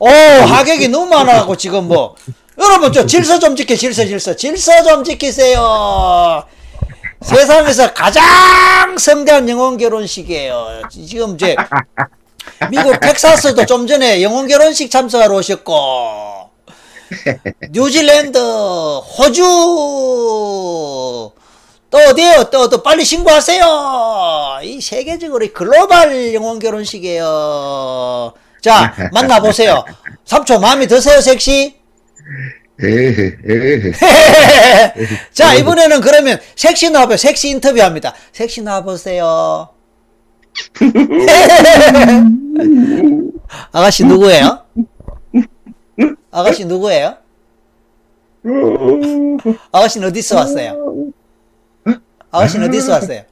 오 하객이 너무 많아갖고 지금 뭐 여러분 저 질서 좀 지켜 질서 질서 질서 좀 지키세요. 세상에서 가장 성대한 영혼 결혼식이에요. 지금 이제 미국 텍사스도 좀 전에 영혼 결혼식 참석하러 오셨고 뉴질랜드, 호주 또 어디에요? 또, 또 빨리 신고하세요. 이 세계적으로 이 글로벌 영혼 결혼식이에요. 자, <laughs> 만나보세요. 삼촌 마음에 드세요, 섹시? <laughs> 자, 이번에는 그러면 섹시 나와봐요. 섹시 인터뷰합니다. 섹시 나와보세요. <laughs> 아가씨 누구예요? 아가씨 누구예요? 아가씨는 어디서 왔어요? 아가씨는 어디서 왔어요?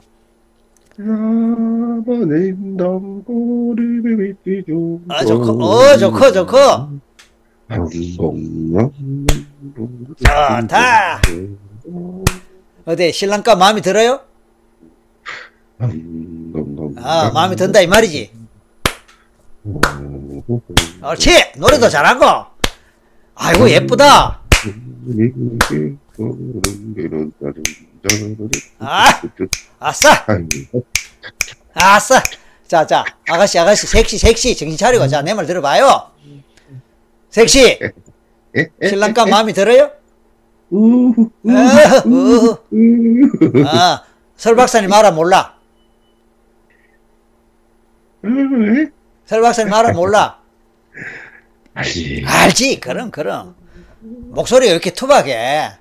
아, 좋고, 어, 좋고, 좋고. 좋다. 어디, 신랑감 마음에 들어요? 아, 마음에 든다, 이 말이지. 옳지! 노래도 잘하고. 아이고, 예쁘다. 아, 아싸! 아싸! 자, 자, 아가씨, 아가씨, 섹시, 섹시, 정신 차리고, 자, 내 말 들어봐요. 섹시, 에? 에? 신랑감 마음에 들어요? 우후, 어, 어. 우후. 아, 설 박사님 알아, 몰라? 에? 설 박사님 알아, 몰라? 알지. 알지, 그럼, 그럼. 목소리가 왜 이렇게 투박해?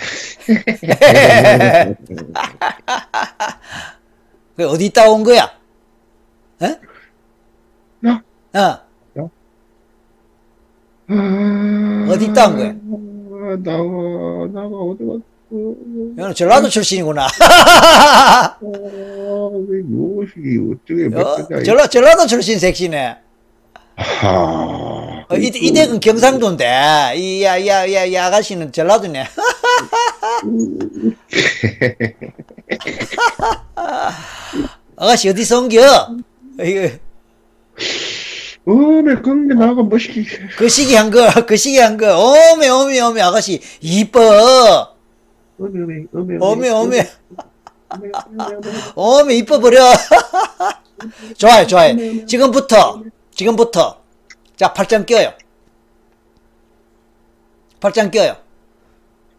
<laughs> 그 어디 있다 온 거야? 에? 나? 어, 어디 있다 온 거야? 아, 나가, 나가, 어디 갔어? 너는 전라도 출신이구나. 아, 왜 무엇이, 어떻게, 어, 전라, 전라도 출신 섹시네. 하, 어, 이, 이 댁은 경상도인데, 이, 야, 야, 야, 이 아가씨는 전라도네. <laughs> <laughs> 아가씨 어디서 온겨? 이거, 어메, 건게 나가, 멋있게. 그 시기 한 거, 그 시기 한 거, 오메, 오메, 오메, 아가씨, 이뻐. 어메, 어메, 오메, 오메, 어메, 어메, 어메. 오메, 이뻐 버려. <laughs> 좋아요, 좋아요. 지금부터, 지금부터. 자, 팔짱 껴요. 팔짱 껴요.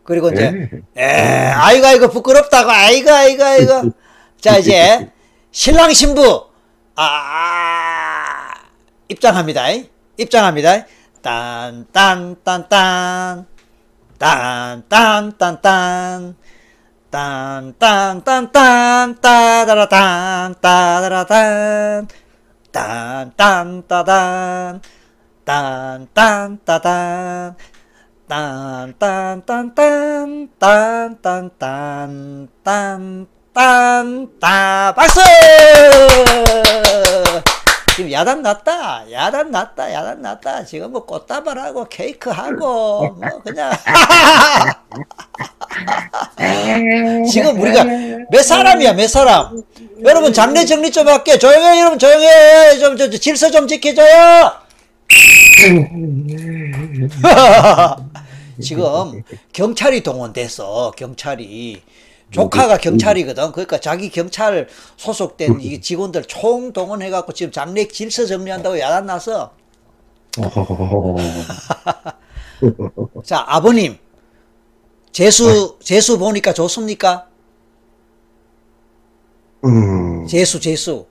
그리고 이제, 에, 에, 아이고, 아이고, 부끄럽다고, 아이고, 아이고, 아이고. 자, 이제, 신랑 신부, 아, 입장합니다. 입장합니다. 딴, 딴, 딴, 딴. 딴, 딴, 딴, 딴. 딴, 딴, 딴, 딴, 따다라, 딴, 따다라, 딴. 딴, 딴, 따단. 딴, 딴, 따단. 딴, 딴, 딴, 딴, 딴, 딴, 딴, 딴, 딴, 딴, 박수! 지금 야단 났다. 야단 났다. 야단 났다. 지금 뭐 꽃다발하고 케이크하고 뭐 그냥 <laughs> 지금 우리가 몇 사람이야 몇 사람 여러분 장례 정리 좀 할게 조용해 여러분 조용해 좀, 저, 저 질서 좀 지켜줘요 <laughs> <laughs> 지금 <laughs> 경찰이 동원돼서 경찰이 조카가 경찰이거든. 그러니까 자기 경찰 소속된 이 직원들 총 동원해갖고 지금 장례 질서 정리한다고 야단 나서. 자, 아버님. 재수, 재수 보니까 좋습니까? 음, 재수, 재수.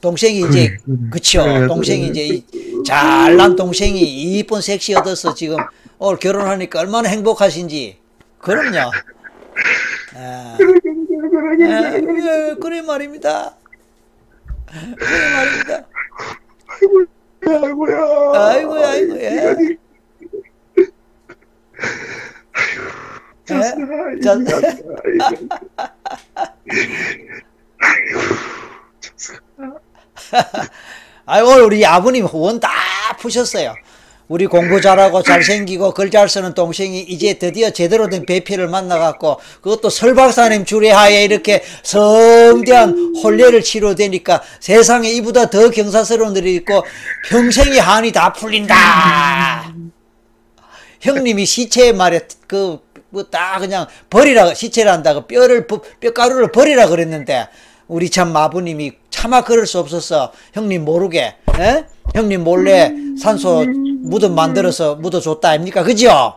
동생이 이제, 그쵸. 동생이. 이제, 이 잘난 동생이 이쁜 섹시 얻어서 지금 오늘 결혼하니까 얼마나 행복하신지. 그럼요. <laughs> 아, 아, 예, 그래 말입니다. 그래 말입니다. 아이고야. 아이고야, <laughs> 아이고, 예. 이거니, 예? 자, 자, 아, 오늘 우리 아버님 원 다 푸셨어요. 우리 공부 잘하고 잘생기고 글 잘 쓰는 동생이 이제 드디어 제대로 된 배필을 만나갖고 그것도 설 박사님 주례하에 이렇게 성대한 혼례를 치료되니까 세상에 이보다 더 경사스러운 일이 있고 평생의 한이 다 풀린다. 형님이 시체 말에 그 뭐 다 그냥 버리라 시체란다고 뼈를 버- 뼈가루를 버리라 그랬는데 우리 참 아버님이 차마 그럴 수 없어서 형님 모르게 에? 형님 몰래 산소 무덤 만들어서 묻어줬다 아닙니까 그죠?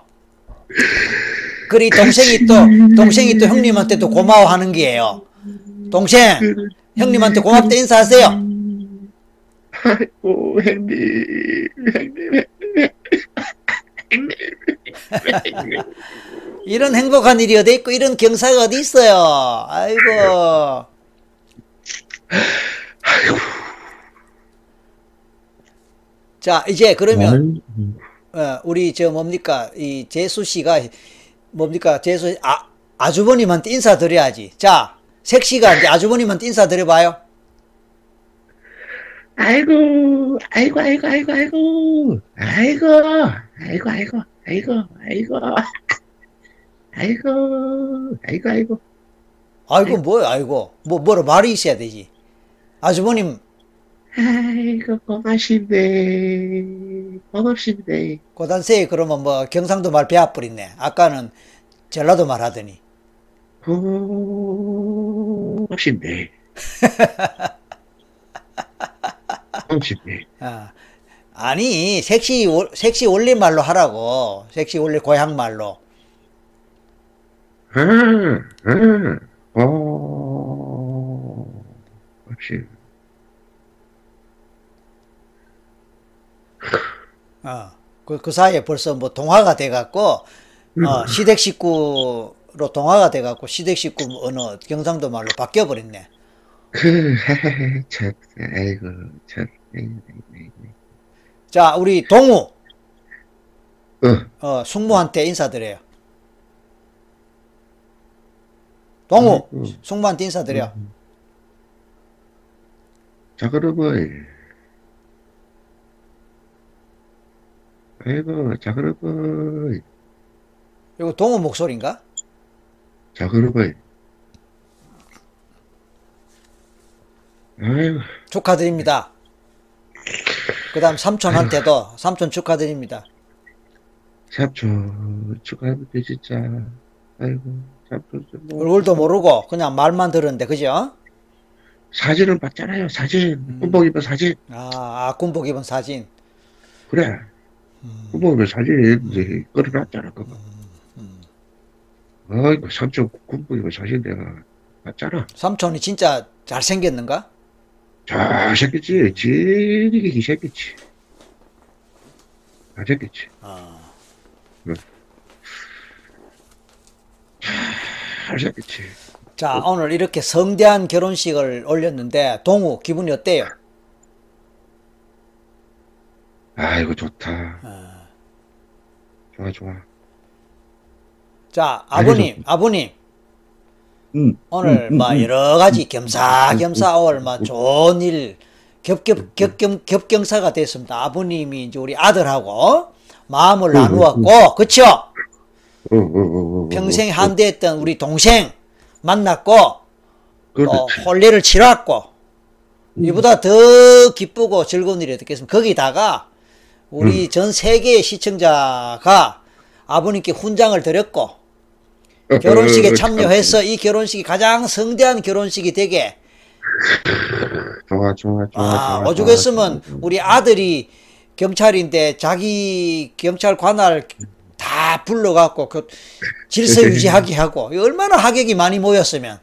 그리 동생이 또 동생이 또 형님한테 또 고마워하는 게예요. 동생 형님한테 고맙다 인사하세요. 아이고, 형님, 형님, 형님. 이런 행복한 일이 어디 있고 이런 경사가 어디 있어요. 아이고. 자 이제 그러면 어, 우리 저 뭡니까 이 재수 씨가 뭡니까 재수 아 아주버님한테 인사드려야지. 자 색시가 이제 아주버님한테 인사드려봐요. 아이고, 아이고, 아이고, 아이고, 아이고, 아이고, 아이고, 아이고, 아이고, 아이고, 아이고, 아이고, 아이고. 아이고 뭐야 아이고 뭐 뭐로 말이 있어야 되지. 아주버님 아이고, 고맙신데, 고맙신데. 고단세 그러면 뭐 경상도 말 배워버렸네. 아까는 전라도 말 하더니. 고맙신데. <laughs> 30배. 아, 아니 섹시 올- 섹시 올린 말로 하라고 섹시 올린 고향 말로 아, 아, 어, 역시. 어, 그, 그 사이에 벌써 뭐 동화가 돼갖고 어, 시댁 식구로 동화가 돼갖고 시댁 식구 뭐 어느 경상도 말로 바뀌어버렸네 <laughs> 그, 참, 아이고, 참. 자 우리 동우 어, 어, 숙모한테 인사드려요 동우 아이고. 숙모한테 인사드려 자, 그러면, 아이고, 자, 그러면, 이거 동우 목소리인가? 자, 그러면, 아이고, 축하드립니다 그 다음 삼촌한테도 삼촌 축하드립니다 삼촌, 축하합니다, 진짜. 아이고, 삼촌, 뭐, 얼굴도 모르고 그냥 말만 들었는데 그죠? 사진을 봤잖아요, 사진. 군복 입은 사진. 아, 아 군복 입은 사진 그래. 군복 입은 사진, 이제, 끌어놨잖아, 그거. 아이고, 삼촌 군복 입은 사진 내가 봤잖아. 삼촌이 진짜 잘생겼는가? 잘생겼지. 지리기 생겼지. 잘생겼지. 아, 잘생겼지. 자 오늘 이렇게 성대한 결혼식을 올렸는데 동우 기분이 어때요? 아이고, 좋다. 아. 좋아, 좋아. 자 아버님 아버님 응. 오늘 응, 막 응, 여러 가지 겸사겸사 올막 좋은 일 겹겹 겹겸 겹경사가 됐습니다. 아버님이 이제 우리 아들하고 마음을 응, 나누었고 그쵸? 어, 어, 어, 어, 어, 평생 어, 한대했던 우리 동생 만났고 그렇지. 또 혼례를 치렀고 이보다 더 기쁘고 즐거운 일이 어떻겠습니까? 거기다가 우리 전 세계의 시청자가 아버님께 훈장을 드렸고 결혼식에 어, 어, 참여해서 이 결혼식이 가장 성대한 결혼식이 되게 좋아, 좋아, 좋아. 아, 오죽했으면 좋아. 우리 아들이 경찰인데 자기 경찰 관할 다 불러갖고 그 질서 유지하게 하고 얼마나 하객이 많이 모였으면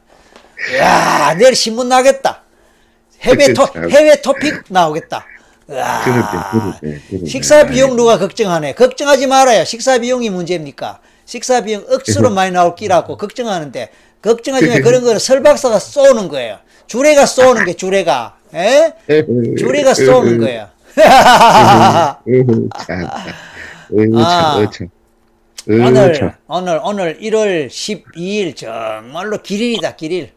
야 내일 신문 나겠다 해외 토 해외 토픽 나오겠다 그러게. 식사 비용 누가 걱정하네 걱정하지 말아요 식사 비용이 문제입니까 식사 비용 억수로 많이 나올 끼라고 걱정하는데 걱정하지 마 그런 거는 설 박사가 쏘는 거예요 주례가 쏘는 게 주례가 에? 주례가 쏘는 거예요 아. 참, 으, 참. 으, 오늘 참. 오늘 오늘 1월 12일 정말로 길일이다 길일.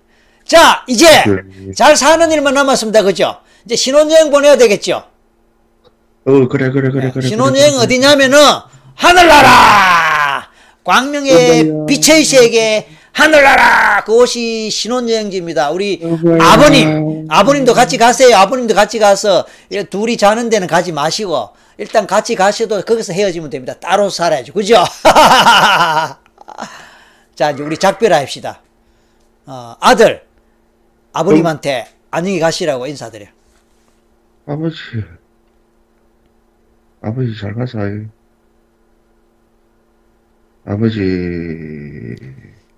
자 이제 그래. 잘 사는 일만 남았습니다 그죠? 이제 신혼여행 보내야 되겠죠? 어, 그래, 그래, 그래, 그래. 신혼여행 그래, 어디냐면은 하늘나라 광명의. 빛의 세계 하늘나라 그곳이 신혼여행지입니다. 우리 어머야. 아버님 아버님도 같이 가세요. 아버님도 같이 가서 이 둘이 자는 데는 가지 마시고 일단 같이 가셔도 거기서 헤어지면 됩니다. 따로 살아야죠. 그죠? <laughs> 자 이제 우리 작별합시다. 어, 아들 아버님한테 안녕히 가시라고 인사드려. 아버지. 아버지 잘 가사요. 아버지.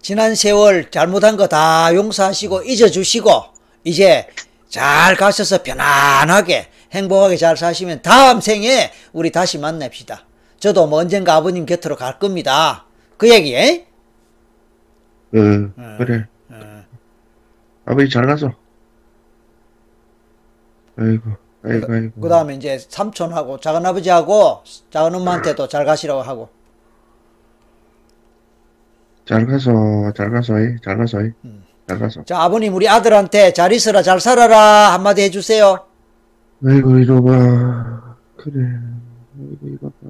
지난 세월 잘못한 거 다 용서하시고 잊어주시고 이제 잘 가셔서 편안하게 행복하게 잘 사시면 다음 생에 우리 다시 만납시다. 저도 뭐 언젠가 아버님 곁으로 갈 겁니다. 그 얘기, 에? 어, 그래. 아버지 잘 가서. 아이고, 아이고, 아이고. 그 다음에 이제 삼촌하고 작은아버지하고 작은엄마한테도 잘 가시라고 하고. 잘 가서, 잘 가서, 이, 잘 가서, 이. 음. 잘 가서. 자, 아버님 우리 아들한테 잘 있어라, 잘 살아라 한마디 해주세요. 아이고, 봐. 그래. 아이고, 이거 봐.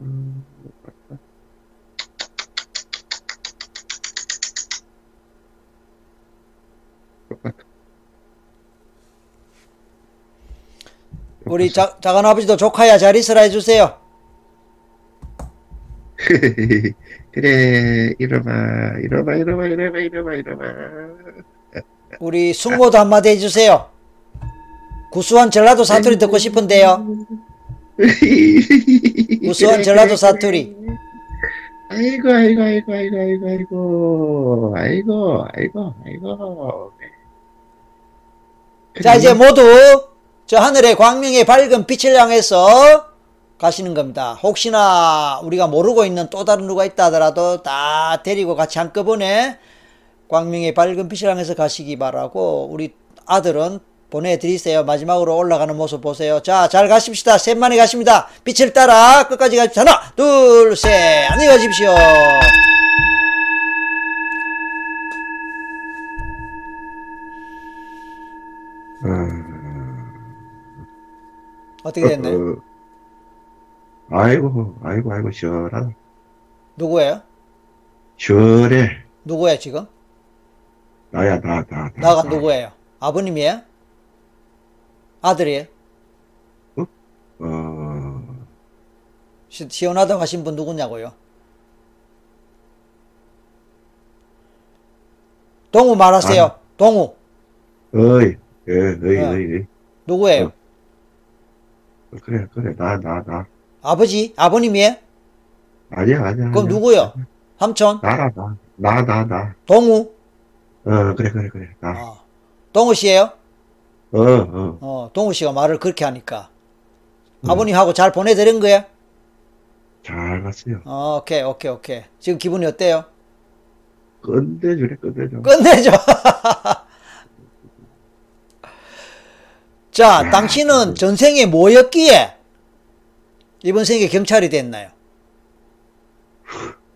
우리 자, 작은 아버지도 조카야 잘 있어라 해주세요. <laughs> 그래, 이러봐, 이러봐, 이러봐, 이러봐, 이러봐, 이러봐. 우리 숙모도 한마디 해주세요. 구수한 전라도 사투리 듣고 싶은데요. 구수한 전라도 사투리. 아이고, 아이고, 아이고, 아이고, 아이고, 아이고, 아이고, 아이고, 아이고. 자, 이제 모두 저 하늘의 광명의 밝은 빛을 향해서 가시는 겁니다. 혹시나 우리가 모르고 있는 또 다른 누가 있다 하더라도 다 데리고 같이 한꺼번에 광명의 밝은 빛을 향해서 가시기 바라고 우리 아들은 보내드리세요. 마지막으로 올라가는 모습 보세요. 자, 잘 가십시다. 셋만에 가십니다. 빛을 따라 끝까지 가십시다. 하나, 둘, 셋. 안녕히 가십시오. 어떻게 됐나요? 어, 아이고, 아이고, 아이고, 시원하다. 누구예요? 시원해. 누구예요, 지금? 나야, 나, 나, 나. 나가 나. 누구예요? 아버님이에요? 아들이에요? 어, 시, 시원하다고 하신 분 누구냐고요? 동우 말하세요. 아. 동우. 어이, 예, 어이, 어. 어이, 어이. 누구예요? 어. 그래, 그래, 나, 나, 나. 아버지? 아버님이에요? 아니야, 아니야. 그럼 아니야. 누구요? 삼촌? 나라, 나. 나, 나, 나. 동우? 어, 그래, 그래, 그래. 나. 어. 동우 씨예요? 어, 어. 어, 동우 씨가 말을 그렇게 하니까. 음. 아버님하고 잘 보내드린 거예요? 잘 갔어요. 어, 오케이, 오케이, 오케이. 지금 기분이 어때요? 끝내주래, 끝내줘. 끝내줘. <laughs> 자, 야, 당신은 전생에 뭐였기에 이번 생에 경찰이 됐나요?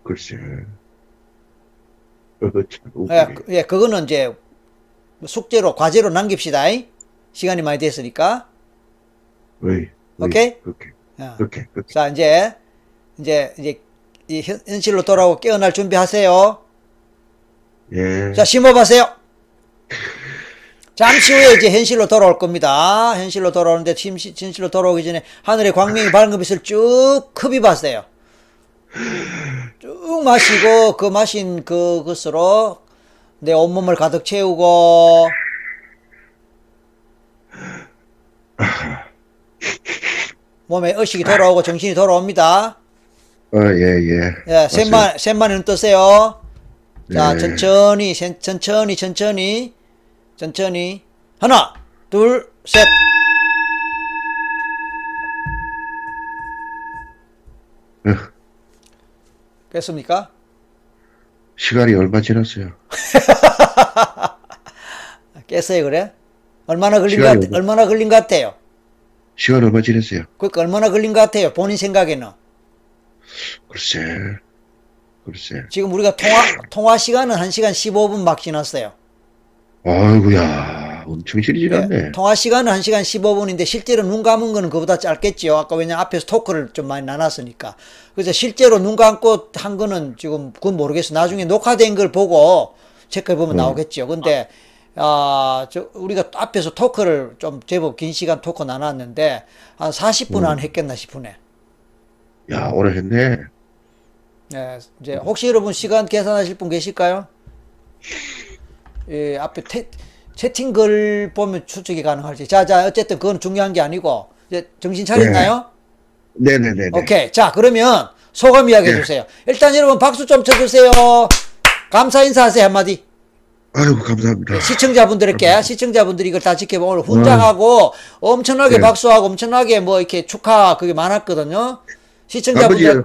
글쎄. 어, 참, 예. 그- 예, 그거는 이제 숙제로, 과제로 남깁시다. 이. 시간이 많이 됐으니까. 어이, 오케이? 야. 그렇게, 그렇게. 자, 이제, 이제, 이제, 이 현- 현실로 돌아오고 깨어날 준비하세요. 예. 자, 심호흡하세요. 잠시 후에 이제 현실로 돌아올 겁니다. 현실로 돌아오는데 심- 현실로 돌아오기 전에 하늘의 광명이 밝은 빛을 쭉 흡입 하세요. 쭉 마시고 그 마신 그것으로 내 온몸을 가득 채우고 몸에 의식이 돌아오고 정신이 돌아옵니다. 어, 예, 예. 예, 셋만 셋만은 뜨세요. 자, 네. 천천히, 천- 천천히, 천천히, 천천히. 하나, 둘, 셋. 어, 깼습니까? 시간이 얼마 지났어요? <laughs> 깼어요, 그래? 얼마나 걸린 것, 같, 얼마- 얼마나 걸린 것 같아요? 시간 얼마 지났어요? 그러니까 얼마나 걸린 것 같아요? 본인 생각에는. 글쎄, 글쎄. 지금 우리가 통화, 통화 시간은 1시간 15분 막 지났어요. 아이고야, 엄청 지났네. 예, 통화 시간은 1시간 15분인데 실제로 눈 감은 거는 그보다 짧겠지요. 아까 왜냐 앞에서 토크를 좀 많이 나눴으니까. 그래서 실제로 눈 감고 한 거는 지금 그건 모르겠어. 나중에 녹화된 걸 보고 체크해 보면 음. 나오겠죠. 근데 아, 저 우리가 앞에서 토크를 좀 제법 긴 시간 토크 나눴는데 한 40분 음. 안 했겠나 싶으네. 야, 오래 했네. 예, 이제 혹시 여러분 시간 계산하실 분 계실까요? 예, 앞에 태, 채팅글 보면 추측이 가능할지. 자, 자, 어쨌든 그건 중요한 게 아니고 이제 정신 차렸나요? 네 네네네. 오케이. 자, 그러면 소감 이야기 네. 해주세요. 일단 여러분 박수 좀 쳐주세요. 감사 인사하세요 한마디. 아이고, 감사합니다. 시청자분들께 시청자분들이 이걸 다 지켜보고 오늘 훈장하고 엄청나게 네. 박수하고 엄청나게 뭐 이렇게 축하 그게 많았거든요. 아버지, 시청자분들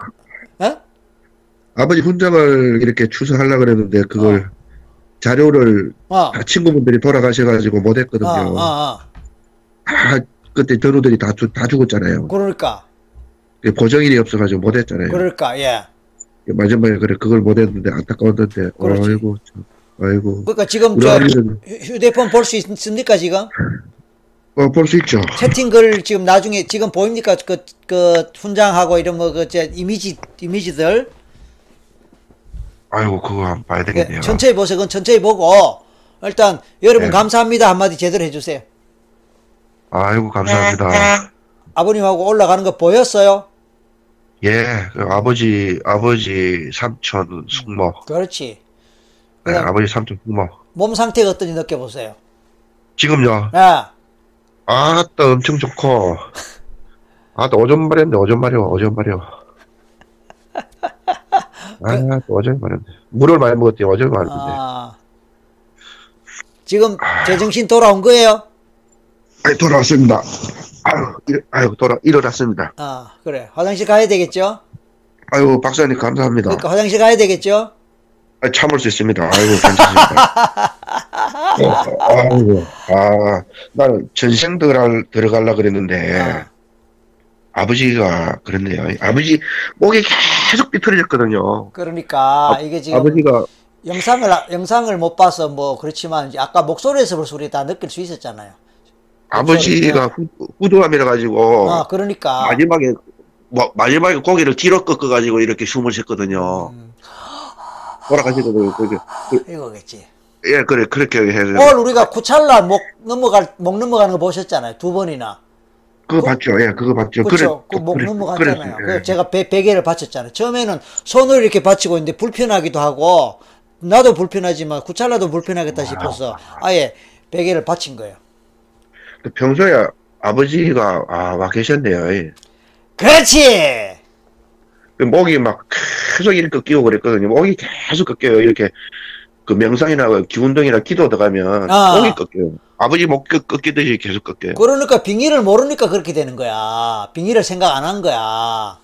어? 아버지 훈장을 이렇게 추서하려고 그랬는데, 그걸, 자료를 어. 다 친구분들이 돌아가셔가지고 못했거든요. 어, 어, 어. 다, 그때 전우들이 다, 죽- 다 죽었잖아요. 그러니까 보정일이 없어가지고 못했잖아요. 그러니까 예. 마지막에 그래, 그걸 못했는데 안타까웠는데, 그렇지. 아이고, 참, 아이고. 그러니까 지금 저 휴- 휴대폰 볼 수 있습니까 지금? 어, 볼 수 있죠. 채팅글 지금 나중에 지금 보입니까? 그, 그 훈장하고 이런 뭐그 이미지 이미지들 아이고, 그거 한번 봐야 그 되겠네요. 천천히 보세요. 그건 천천히 보고 일단 여러분 네. 감사합니다 한마디 제대로 해주세요. 아이고, 감사합니다. 아버님하고 올라가는 거 보였어요? 예, 그 아버지, 아버지 삼촌 숙모. 그렇지. 네, 아버지 삼촌 숙모. 몸 상태가 어떤지 느껴보세요. 지금요, 예. 아따 엄청 좋고 아따 오전 말했네 오전 말이요 오전 말이요 <laughs> 아따 오전 말했네 물을 많이 먹었더니 오전 말했는데 아, 지금 제정신 돌아온 거예요? 아이, 돌아왔습니다. 아유 일, 아유 돌아 일어났습니다 아, 그래. 화장실 가야 되겠죠? 아유 박사님 감사합니다 그러니까 화장실 가야 되겠죠? 아, 참을 수 있습니다 아이고 괜찮습니다 <laughs> 어, 아이고 아 나는 전생 들어갈 들어갈라 그랬는데 아. 아버지가 그랬네요 아버지 목이 계속 삐뚤어졌거든요 그러니까 아, 이게 지금 아버지가 영상을 영상을 못 봐서 뭐 그렇지만 아까 목소리에서 벌써 우리 다 느낄 수 있었잖아요. 아버지가 후, 후두암이라 가지고 아, 그러니까 마지막에 뭐, 마지막에 고기를 뒤로 꺾어 가지고 이렇게 숨을 쉬었거든요. 음, 돌아가시거든요. 그게 그, 이거겠지. 예, 그래 그렇게 해서 오늘 우리가 쿠찰라 목 넘어갈 목 넘어가는 거 보셨잖아요. 두 번이나. 그거 봤죠. 예, 그거 봤죠. 그렇죠. 그래, 그 목. 그랬어요. 그 예. 제가 배, 베개를 받쳤잖아요. 처음에는 손을 이렇게 받치고 있는데 불편하기도 하고 나도 불편하지만 쿠찰라도 불편하겠다 싶어서 아예 베개를 받친 거예요. 그 평소에 아버지가 아, 와 계셨네요. 예. 그렇지. 그 목이 막 계속 이렇게 꺾이고 그랬거든요. 목이 계속 꺾여요. 이렇게 그 명상이나 기운동이나 기도 들어가면 아. 목이 꺾여요. 아버지 목 꺾- 꺾이듯이 계속 꺾여요. 그러니까 빙의를 모르니까 그렇게 되는 거야. 빙의를 생각 안 한 거야.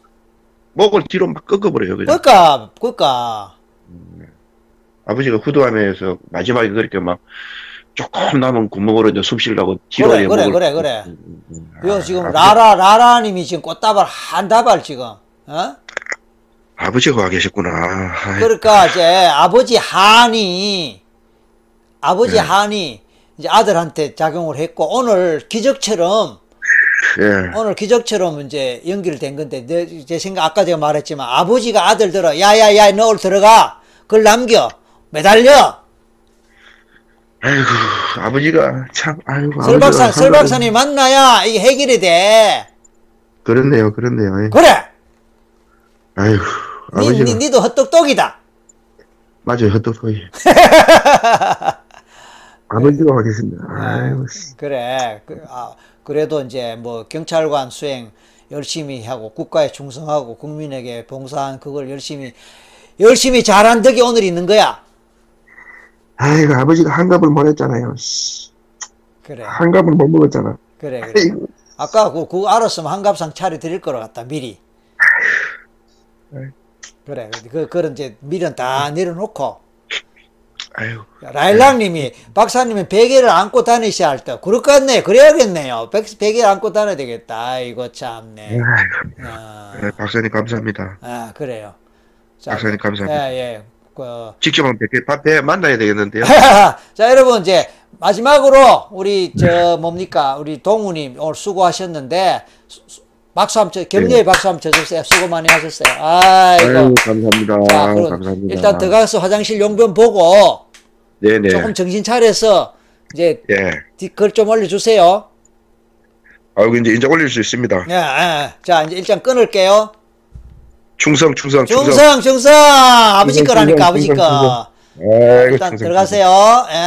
목을 뒤로 막 꺾어버려요. 그냥. 그러니까 그러니까 아버지가 후두암에서 마지막에 그렇게 막 조금 남은 구멍으로 이제 숨 쉬려고 뒤로 그래, 그래, 그래, 그래. 음, 음, 음. 아, 지금 아버지- 라라 라라님이 지금 꽃다발 한 다발 지금 어? 아버지가 와 계셨구나. 아이, 그러니까 이제 아버지 한이 아버지 네. 한이 이제 아들한테 작용을 했고 오늘 기적처럼 예. 오늘 기적처럼 이제 연결된 건데 내, 제 생각 아까 제가 말했지만 아버지가 아들 들어 야야야 너 오늘 들어가 그걸 남겨 매달려 아이고 아버지가 참 아이고 설 박사 아버지가 설 박사님 만나야 이게 해결이 돼 그렇네요, 그렇네요. 예. 그래 니, 아버지가 니, 니 도 헛똑똑이다 맞아요, 헛똑똑이. <laughs> 아버지가 와 계십니다. 아이고 씨. 그래. 그, 아, 그래도 이제 뭐 경찰관 수행 열심히 하고 국가에 충성하고 국민에게 봉사한 그걸 열심히 열심히 잘한 덕이 오늘 있는 거야. 아이고 아버지가 한갑을 못 했잖아요. 씨. 그래. 한갑을 못 먹었잖아. 그래. 그래. 아이고 아까 그, 그거 알았으면 한갑상 차려 드릴 거로 같다. 미리. 그래. 그 그런 이제 미련 다 내려놓고 아이고 라일락님이 박사님은 베개를 안고 다니셔야 할 때. 그럴 것 같네. 그래야겠네요. 백, 베개를 안고 다녀야 되겠다. 아이고 참네. 아이고 아, 네, 박사님 감사합니다. 아 그래요. 자, 박사님 감사합니다. 예, 예. 그, 직접 뵙게 뵙게 만나야 되겠는데요. <laughs> 자, 여러분, 이제, 마지막으로, 우리, 저, 뭡니까, 우리 동우님 오늘 수고하셨는데, 수- 수- 박수 한 번, 쳐- 격려의 박수 한번 쳐주세요. 수고 많이 하셨어요. 아이고. 아이고 감사합니다. 자, 감사합니다. 일단 들어가서 화장실 용변 보고, 네네. 조금 정신 차려서, 이제, 예. 디- 글좀 올려주세요. 아이고 이제 이제 올릴 수 있습니다. 예, 예. 자, 이제 일단 끊을게요. 충성 충성 충성. 충성, 충성! 아버지 충성, 거라니까, 충성, 아버지 충성, 거. 아이고 일단 충성, 들어가세요. 예.